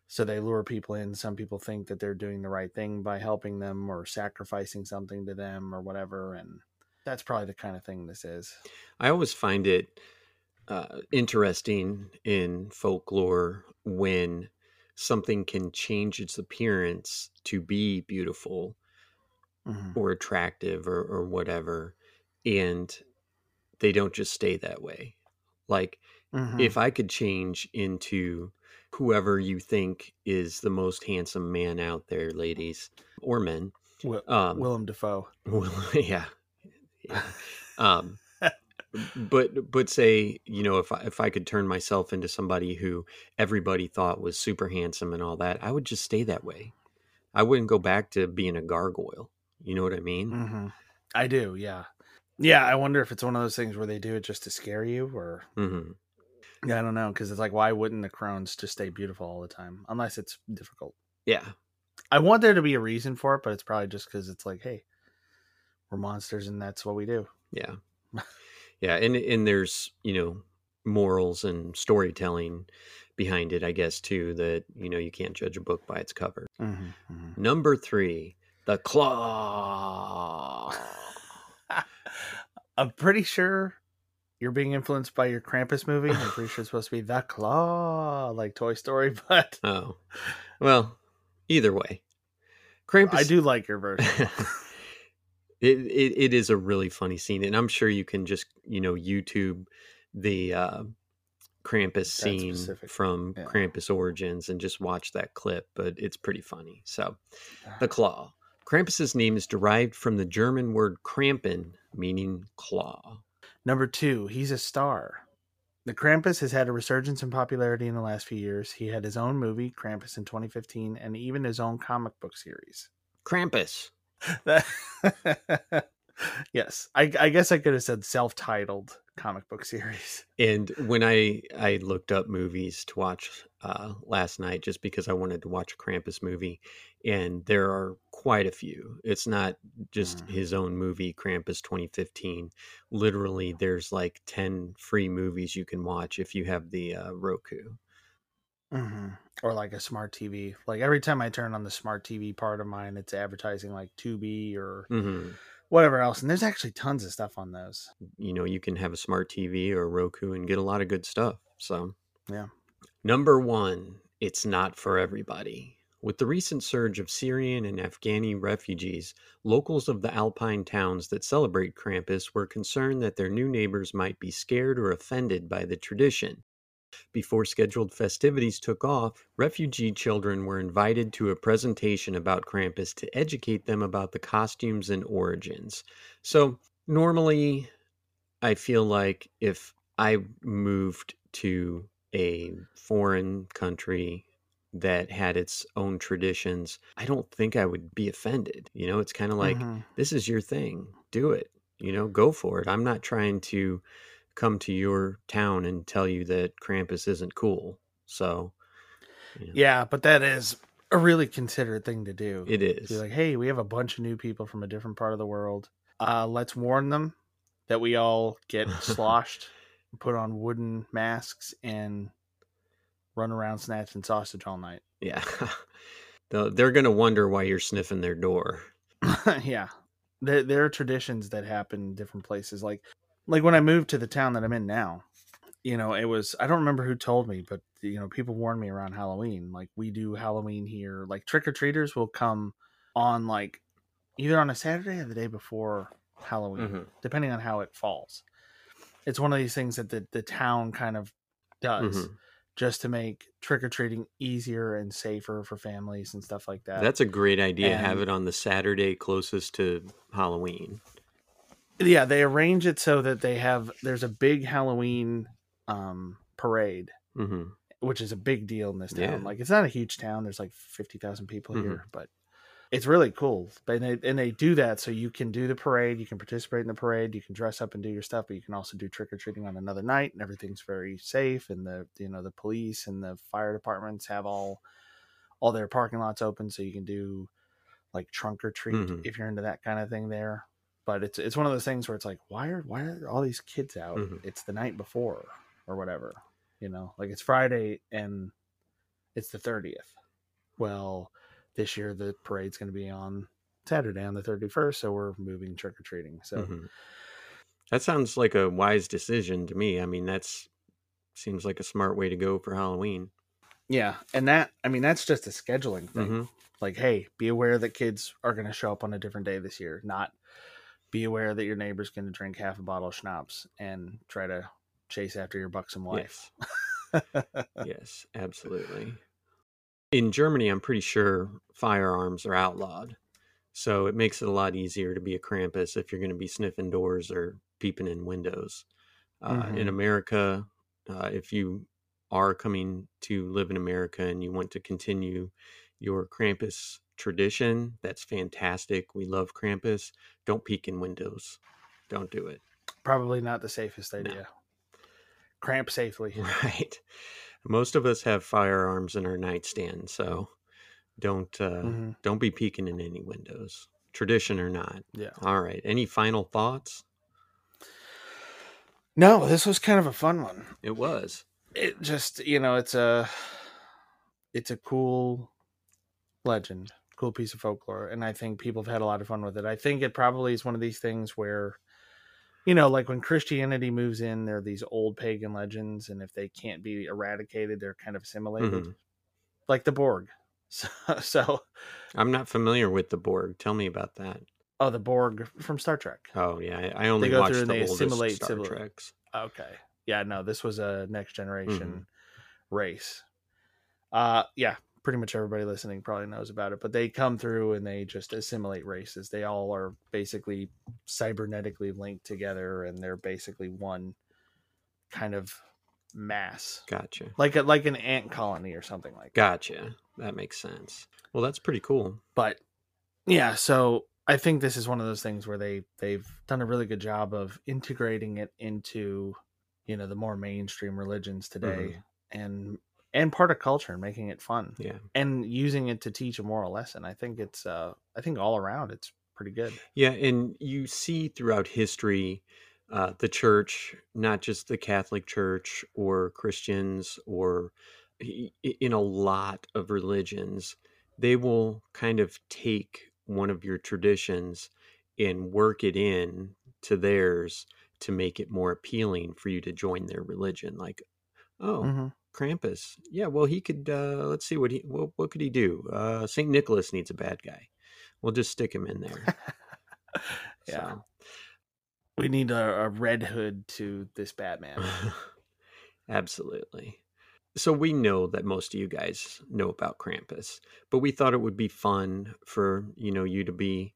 [SPEAKER 7] So they lure people in. Some people think that they're doing the right thing by helping them or sacrificing something to them or whatever. And that's probably the kind of thing this is.
[SPEAKER 6] I always find it uh, interesting in folklore when something can change its appearance to be beautiful
[SPEAKER 7] Mhm.
[SPEAKER 6] or attractive or, or whatever, and they don't just stay that way. Like,
[SPEAKER 7] Mhm.
[SPEAKER 6] if I could change into whoever you think is the most handsome man out there, ladies or men,
[SPEAKER 7] Will-
[SPEAKER 6] um,
[SPEAKER 7] Willem Dafoe.
[SPEAKER 6] well, yeah. yeah. Um, but but say you know if I, if I could turn myself into somebody who everybody thought was super handsome and all that, I would just stay that way. I wouldn't go back to being a gargoyle. You know what I mean?
[SPEAKER 7] hmm I do, yeah. Yeah, I wonder if it's one of those things where they do it just to scare you or
[SPEAKER 6] hmm
[SPEAKER 7] yeah, I don't know because it's like why wouldn't the crones just stay beautiful all the time unless it's difficult.
[SPEAKER 6] Yeah,
[SPEAKER 7] I want there to be a reason for it, but it's probably just because it's like, hey, we're monsters and that's what we do.
[SPEAKER 6] yeah, yeah. And and there's you know morals and storytelling behind it, I guess too. That you know you can't judge a book by its cover.
[SPEAKER 7] Mm-hmm,
[SPEAKER 6] Number three, the claw.
[SPEAKER 7] I'm pretty sure you're being influenced by your Krampus movie. I'm pretty sure it's supposed to be the claw, like Toy Story, but
[SPEAKER 6] Oh, well, either way, Krampus.
[SPEAKER 7] I do like your version.
[SPEAKER 6] It, it it is a really funny scene, and I'm sure you can just you know YouTube the uh, Krampus scene
[SPEAKER 7] specific,
[SPEAKER 6] from
[SPEAKER 7] yeah.
[SPEAKER 6] Krampus Origins and just watch that clip. But it's pretty funny. So, the claw. Krampus's name is derived from the German word Krampen, meaning claw.
[SPEAKER 7] Number two, he's a star. The Krampus has had a resurgence in popularity in the last few years. He had his own movie, Krampus, in 2015, and even his own comic book series.
[SPEAKER 6] Krampus.
[SPEAKER 7] yes, I, I guess I could have said self-titled comic book series.
[SPEAKER 6] And when I I looked up movies to watch uh, last night, just because I wanted to watch a Krampus movie, and there are quite a few. It's not just
[SPEAKER 7] Mm.
[SPEAKER 6] his own movie, Krampus 2015. Literally, there's like ten free movies you can watch if you have the uh, Roku.
[SPEAKER 7] Mm-hmm. Or like a smart TV. Like every time I turn on the smart TV part of mine, it's advertising like Tubi or
[SPEAKER 6] hmm
[SPEAKER 7] whatever else. And there's actually tons of stuff on those.
[SPEAKER 6] You know, you can have a smart TV or Roku and get a lot of good stuff. So,
[SPEAKER 7] Yeah.
[SPEAKER 6] Number one, it's not for everybody. With the recent surge of Syrian and Afghani refugees, locals of the alpine towns that celebrate Krampus were concerned that their new neighbors might be scared or offended by the tradition. Before scheduled festivities took off, refugee children were invited to a presentation about Krampus to educate them about the costumes and origins. So, normally, I feel like if I moved to a foreign country that had its own traditions, I don't think I would be offended. You know, it's kind of like,
[SPEAKER 7] Mhm.
[SPEAKER 6] this is your thing, do it, you know, go for it. I'm not trying to come to your town and tell you that Krampus isn't cool. So, you know,
[SPEAKER 7] Yeah, but that is a really considerate thing to do.
[SPEAKER 6] It is.
[SPEAKER 7] Be like, hey, we have a bunch of new people from a different part of the world. Uh, let's warn them that we all get sloshed, put on wooden masks, and run around snatching sausage all night.
[SPEAKER 6] Yeah. They're going to wonder why you're sniffing their door.
[SPEAKER 7] yeah, there there are traditions that happen in different places. Like like when I moved to the town that I'm in now, you know, it was I don't remember who told me, but you know, people warned me around Halloween. Like we do Halloween here. Like trick or treaters will come on like either on a Saturday or the day before Halloween,
[SPEAKER 6] Mhm.
[SPEAKER 7] depending on how it falls. It's one of these things that the, the town kind of does
[SPEAKER 6] Mhm.
[SPEAKER 7] just to make trick or treating easier and safer for families and stuff like that.
[SPEAKER 6] That's a great idea. Have it on the Saturday closest to Halloween.
[SPEAKER 7] Yeah they arrange it so that they have there's a big halloween um parade
[SPEAKER 6] hmm
[SPEAKER 7] which is a big deal in this town
[SPEAKER 6] Yeah.
[SPEAKER 7] like it's not a huge town there's like 50,000 people
[SPEAKER 6] Mhm.
[SPEAKER 7] here but it's really cool but they, and they do that so you can do the parade you can participate in the parade you can dress up and do your stuff but you can also do trick-or-treating on another night and everything's very safe and the you know the police and the fire departments have all all their parking lots open so you can do like trunk or treat
[SPEAKER 6] Mhm.
[SPEAKER 7] if you're into that kind of thing there but it's it's one of those things where it's like why are why are all these kids out
[SPEAKER 6] Mhm.
[SPEAKER 7] it's the night before or whatever you know like it's friday and it's the 30th. Well, this year the parade's going to be on Saturday on the 31st, so we're moving trick or treating. So
[SPEAKER 6] Mhm. That sounds like a wise decision to me. I mean, that's seems like a smart way to go for Halloween.
[SPEAKER 7] yeah, and that I mean that's just a scheduling thing.
[SPEAKER 6] Mhm.
[SPEAKER 7] Like, hey, be aware that kids are going to show up on a different day this year. Not be aware that your neighbor's going to drink half a bottle of schnapps and try to chase after your buxom wife.
[SPEAKER 6] Yes. yes, absolutely. In Germany, I'm pretty sure firearms are outlawed. So it makes it a lot easier to be a Krampus if you're going to be sniffing doors or peeping in windows. Uh, In
[SPEAKER 7] Mhm.
[SPEAKER 6] America, uh, if you are coming to live in America and you want to continue your Krampus tradition, that's fantastic. We love Krampus. Don't peek in windows. Don't do it.
[SPEAKER 7] Probably not the safest idea. Cramp safely.
[SPEAKER 6] Right. Most of us have firearms in our nightstand, so don't uh,
[SPEAKER 7] Mhm.
[SPEAKER 6] don't be peeking in any windows, tradition or not.
[SPEAKER 7] Yeah.
[SPEAKER 6] All right. Any final thoughts?
[SPEAKER 7] No, this was kind of a fun one.
[SPEAKER 6] It was.
[SPEAKER 7] It just, you know, it's a it's a cool legend, cool piece of folklore, and I think people have had a lot of fun with it. I think it probably is one of these things where you know, like when Christianity moves in, there are these old pagan legends, and if they can't be eradicated, they're kind of assimilated,
[SPEAKER 6] Mhm.
[SPEAKER 7] like the Borg. So, so,
[SPEAKER 6] I'm not familiar with the Borg. Tell me about that.
[SPEAKER 7] oh, the Borg from Star Trek.
[SPEAKER 6] Oh yeah, I, only
[SPEAKER 7] go
[SPEAKER 6] watched
[SPEAKER 7] through
[SPEAKER 6] the
[SPEAKER 7] and they assimilate
[SPEAKER 6] Star
[SPEAKER 7] civil-
[SPEAKER 6] Treks.
[SPEAKER 7] Okay. Yeah, no, this was a next generation
[SPEAKER 6] Mm-hmm.
[SPEAKER 7] race. Uh yeah, pretty much everybody listening probably knows about it, but they come through and they just assimilate races. They all are basically cybernetically linked together and they're basically one kind of mass.
[SPEAKER 6] Gotcha.
[SPEAKER 7] Like a, like an ant colony or something like that.
[SPEAKER 6] Gotcha. That makes sense. Well, that's pretty cool.
[SPEAKER 7] But yeah, so I think this is one of those things where they they've done a really good job of integrating it into you know the more mainstream religions today mm-hmm. and and part of culture and making it fun
[SPEAKER 6] Yeah.
[SPEAKER 7] and using it to teach a moral lesson. I think it's uh I think all around it's pretty good.
[SPEAKER 6] Yeah, and you see throughout history uh, the church, not just the Catholic Church or Christians, or in a lot of religions, they will kind of take one of your traditions and work it in to theirs to make it more appealing for you to join their religion. Like, oh,
[SPEAKER 7] Mhm.
[SPEAKER 6] Krampus, yeah, well, he could. Uh, let's see what he what, what could he do? Uh, Saint Nicholas needs a bad guy. We'll just stick him in there.
[SPEAKER 7] Yeah.
[SPEAKER 6] So,
[SPEAKER 7] We need a, a red hood to this Batman.
[SPEAKER 6] absolutely. So we know that most of you guys know about Krampus, but we thought it would be fun for you know you to be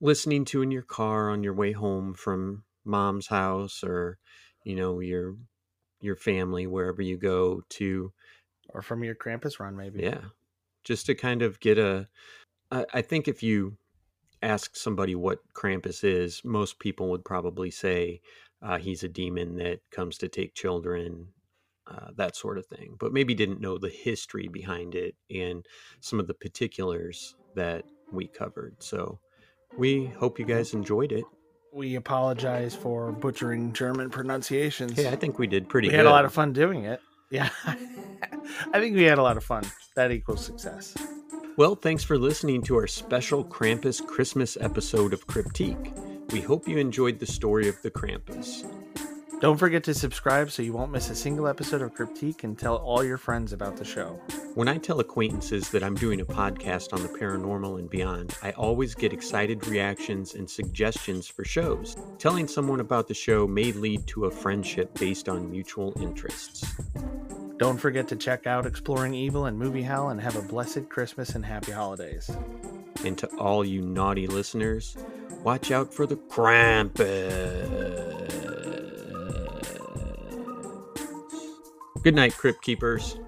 [SPEAKER 6] listening to in your car on your way home from mom's house or you know your your family wherever you go to
[SPEAKER 7] or from your Krampus run maybe.
[SPEAKER 6] Yeah. Just to kind of get a. I, I think if you ask somebody what Krampus is, most people would probably say uh, he's a demon that comes to take children, uh, that sort of thing. But maybe didn't know the history behind it and some of the particulars that we covered. So we hope you guys enjoyed it.
[SPEAKER 7] We apologize for butchering German pronunciations.
[SPEAKER 6] Yeah, I think we did pretty
[SPEAKER 7] we
[SPEAKER 6] good.
[SPEAKER 7] had a lot of fun doing it. Yeah. I think we had a lot of fun. That equals success.
[SPEAKER 6] Well, thanks for listening to our special Krampus Christmas episode of Cryptique. We hope you enjoyed the story of the Krampus.
[SPEAKER 7] Don't forget to subscribe so you won't miss a single episode of Cryptique and tell all your friends about the show.
[SPEAKER 6] When I tell acquaintances that I'm doing a podcast on the paranormal and beyond, I always get excited reactions and suggestions for shows. Telling someone about the show may lead to a friendship based on mutual interests.
[SPEAKER 7] Don't forget to check out Exploring Evil and Movie Hell and have a blessed Christmas and happy holidays.
[SPEAKER 6] And to all you naughty listeners, watch out for the Krampus. Good night, Crypt Keepers.